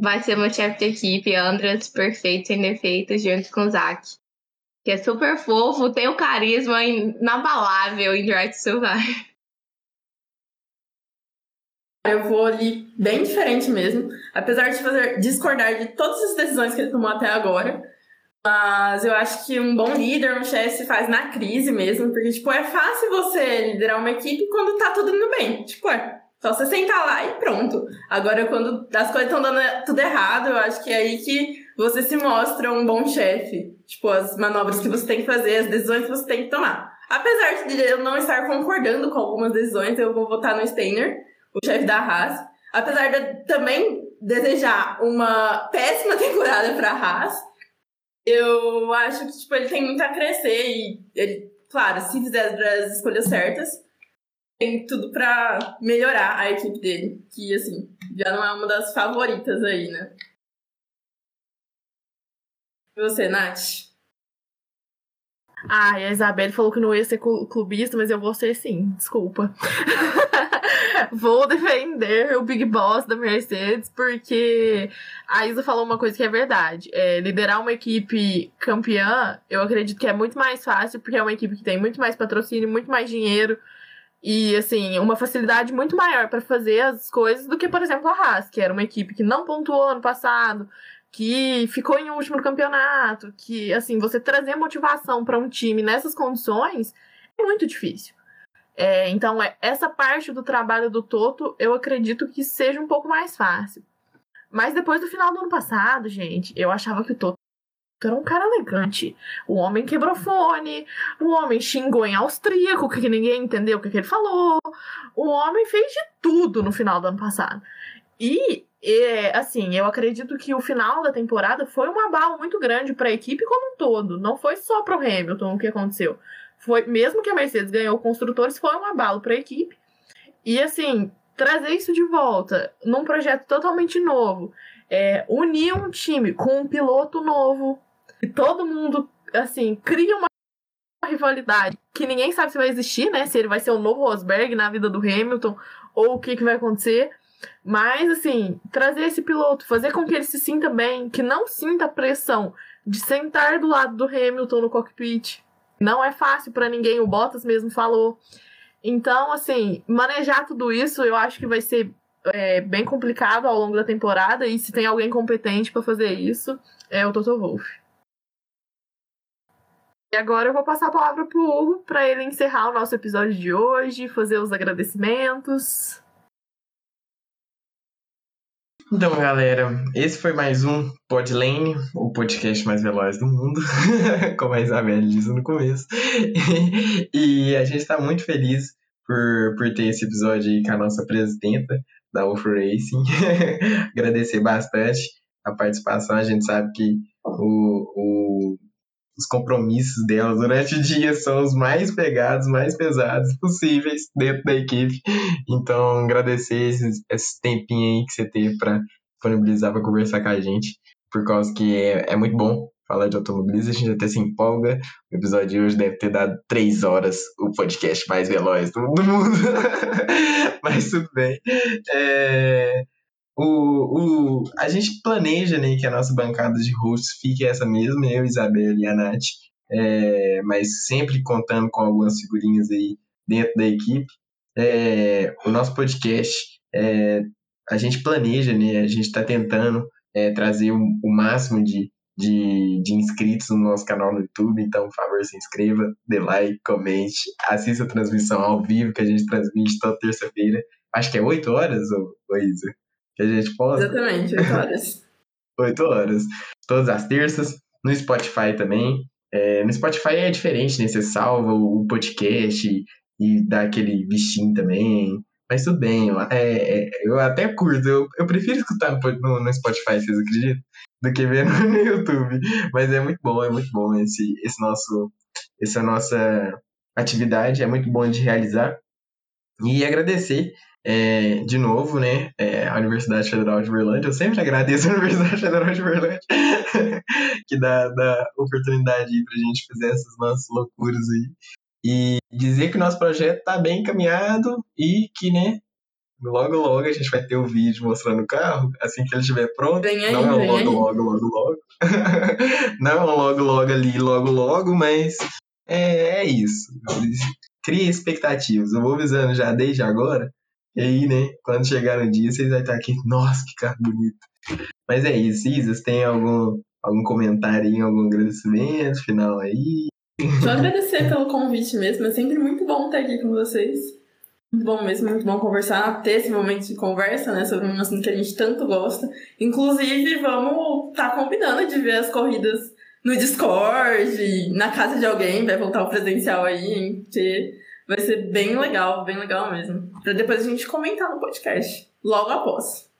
vai ser meu chefe de equipe, Andras, perfeito, sem defeitos, junto com o Zac. Que é super fofo, tem o carisma inabalável em Drive to Survive. Eu vou ali bem diferente mesmo. Apesar de fazer discordar de todas as decisões que ele tomou até agora. Mas eu acho que um bom líder, um chefe, se faz na crise mesmo, porque, tipo, é fácil você liderar uma equipe quando tá tudo indo bem. Tipo, é só você sentar lá e pronto. Agora, quando as coisas estão dando tudo errado, eu acho que é aí que você se mostra um bom chefe. Tipo, as manobras que você tem que fazer, as decisões que você tem que tomar. Apesar de eu não estar concordando com algumas decisões, eu vou votar no Steiner, o chefe da Haas. Apesar de também desejar uma péssima temporada para a Haas, eu acho que tipo, ele tem muito a crescer e ele, claro, se fizer as escolhas certas, tem tudo para melhorar a equipe dele, que assim, já não é uma das favoritas aí, né? E você, Nath? Ah, a Isabelle falou que não ia ser clubista, mas eu vou ser sim, desculpa. vou defender o Big Boss da Mercedes, porque a Isa falou uma coisa que é verdade. É, liderar uma equipe campeã, eu acredito que é muito mais fácil, porque é uma equipe que tem muito mais patrocínio, muito mais dinheiro. E, assim, uma facilidade muito maior para fazer as coisas do que, por exemplo, a Haas, que era uma equipe que não pontuou ano passado, que ficou em último no campeonato, que, assim, você trazer motivação para um time nessas condições é muito difícil. É, então, é, essa parte do trabalho do Toto, eu acredito que seja um pouco mais fácil. Mas depois do final do ano passado, gente, eu achava que o Toto era um cara elegante. O homem quebrou fone, o homem xingou em austríaco, que ninguém entendeu o que, que ele falou. O homem fez de tudo no final do ano passado. E, assim, eu acredito que o final da temporada foi um abalo muito grande para a equipe como um todo. Não foi só para o Hamilton o que aconteceu. Foi, mesmo que a Mercedes ganhou construtores, foi um abalo para a equipe. E, assim, trazer isso de volta num projeto totalmente novo, é, unir um time com um piloto novo, e todo mundo, assim, cria uma rivalidade que ninguém sabe se vai existir, né? Se ele vai ser o novo Rosberg na vida do Hamilton ou o que, que vai acontecer. Mas, assim, trazer esse piloto, fazer com que ele se sinta bem, que não sinta a pressão de sentar do lado do Hamilton no cockpit. Não é fácil para ninguém, o Bottas mesmo falou. Então, assim, manejar tudo isso eu acho que vai ser é, bem complicado ao longo da temporada. E se tem alguém competente para fazer isso, é o Toto Wolff. E agora eu vou passar a palavra pro Hugo para ele encerrar o nosso episódio de hoje, fazer os agradecimentos. Então, galera, esse foi mais um Podlane, o podcast mais veloz do mundo, como a Isabelle disse no começo. e a gente está muito feliz por, por ter esse episódio aí com a nossa presidenta da Wolf Racing. Agradecer bastante a participação. A gente sabe que o, o os compromissos delas durante o dia são os mais pegados, mais pesados possíveis dentro da equipe. Então, agradecer esse, esse tempinho aí que você teve para disponibilizar para conversar com a gente, por causa que é, é muito bom falar de automobilismo, a gente até se empolga. O episódio de hoje deve ter dado três horas, o podcast mais veloz do mundo. Mas tudo bem. É, o, o, a gente planeja né, que a nossa bancada de hosts fique essa mesma, eu, Isabela e a Nath, é, mas sempre contando com algumas figurinhas aí dentro da equipe. É, o nosso podcast, é, a gente planeja, né, a gente está tentando é, trazer o, o máximo de, de, de, inscritos no nosso canal no YouTube, então, por favor, se inscreva, dê like, comente, assista a transmissão ao vivo que a gente transmite toda terça-feira. Acho que é 8 horas, ou, Isa? Que a gente posta. Exatamente, 8 horas. 8 horas. Todas as terças. No Spotify também. É, no Spotify é diferente, né? Você salva o podcast e, e dá aquele bichinho também. Mas tudo bem, eu, é, é, eu até curto. Eu, eu prefiro escutar no, no Spotify, vocês acreditam? Do que ver no, no, YouTube. Mas é muito bom, é muito bom esse, esse nosso, essa nossa atividade. É muito bom de realizar. E agradecer é, de novo, né, é, a Universidade Federal de Uberlândia. Eu sempre agradeço a Universidade Federal de Uberlândia, que dá, dá oportunidade para a gente fazer essas nossas loucuras aí. E dizer que o nosso projeto está bem encaminhado e que, né, logo logo a gente vai ter o um vídeo mostrando o carro, assim que ele estiver pronto. Aí, não é um logo, logo, logo, logo. não é um logo, logo ali, logo, logo, mas é, é isso. Cria expectativas. Eu vou avisando já desde agora e aí, né, quando chegar no dia, vocês vão estar aqui, nossa, que carro bonito. Mas é isso, Isas, tem algum, algum comentário, algum agradecimento final aí? Só agradecer pelo convite mesmo. É sempre muito bom estar aqui com vocês. Muito bom mesmo, muito bom conversar, ter esse momento de conversa, né, sobre um assunto que a gente tanto gosta. Inclusive, vamos estar tá combinando de ver as corridas no Discord, na casa de alguém, vai voltar o presencial aí, hein, que vai ser bem legal, bem legal mesmo. Pra depois a gente comentar no podcast, logo após.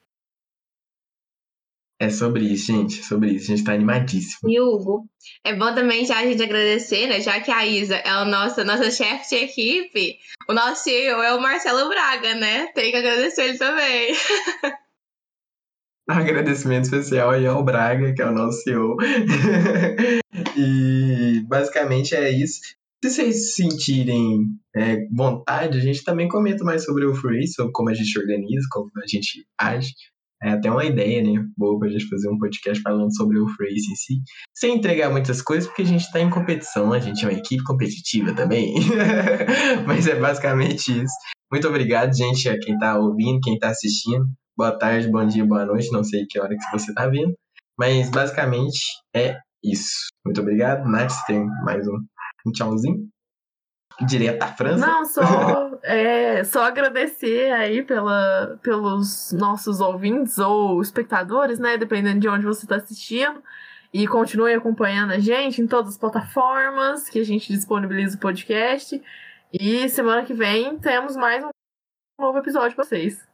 É sobre isso, gente. É sobre isso. A gente tá animadíssimo. E Hugo, é bom também já a gente agradecer, né? Já que a Isa é a nossa, nossa chefe de equipe, o nosso CEO é o Marcelo Braga, né? Tem que agradecer ele também. Agradecimento especial aí ao Braga, que é o nosso CEO. e basicamente é isso. Se vocês sentirem é, vontade, a gente também comenta mais sobre o Free, sobre como a gente organiza, como a gente age. É até uma ideia, né? Boa pra gente fazer um podcast falando sobre o Race em si. Sem entregar muitas coisas, porque a gente tá em competição, a gente é uma equipe competitiva também. Mas é basicamente isso. Muito obrigado, gente, a quem tá ouvindo, quem tá assistindo. Boa tarde, bom dia, boa noite. Não sei que hora que você tá vendo. Mas basicamente é isso. Muito obrigado. Nath, tem mais um, um tchauzinho? direto da França? Não, só, é, só agradecer aí pela, pelos nossos ouvintes ou espectadores, né? Dependendo de onde você está assistindo. E continue acompanhando a gente em todas as plataformas que a gente disponibiliza o podcast. E semana que vem temos mais um novo episódio para vocês.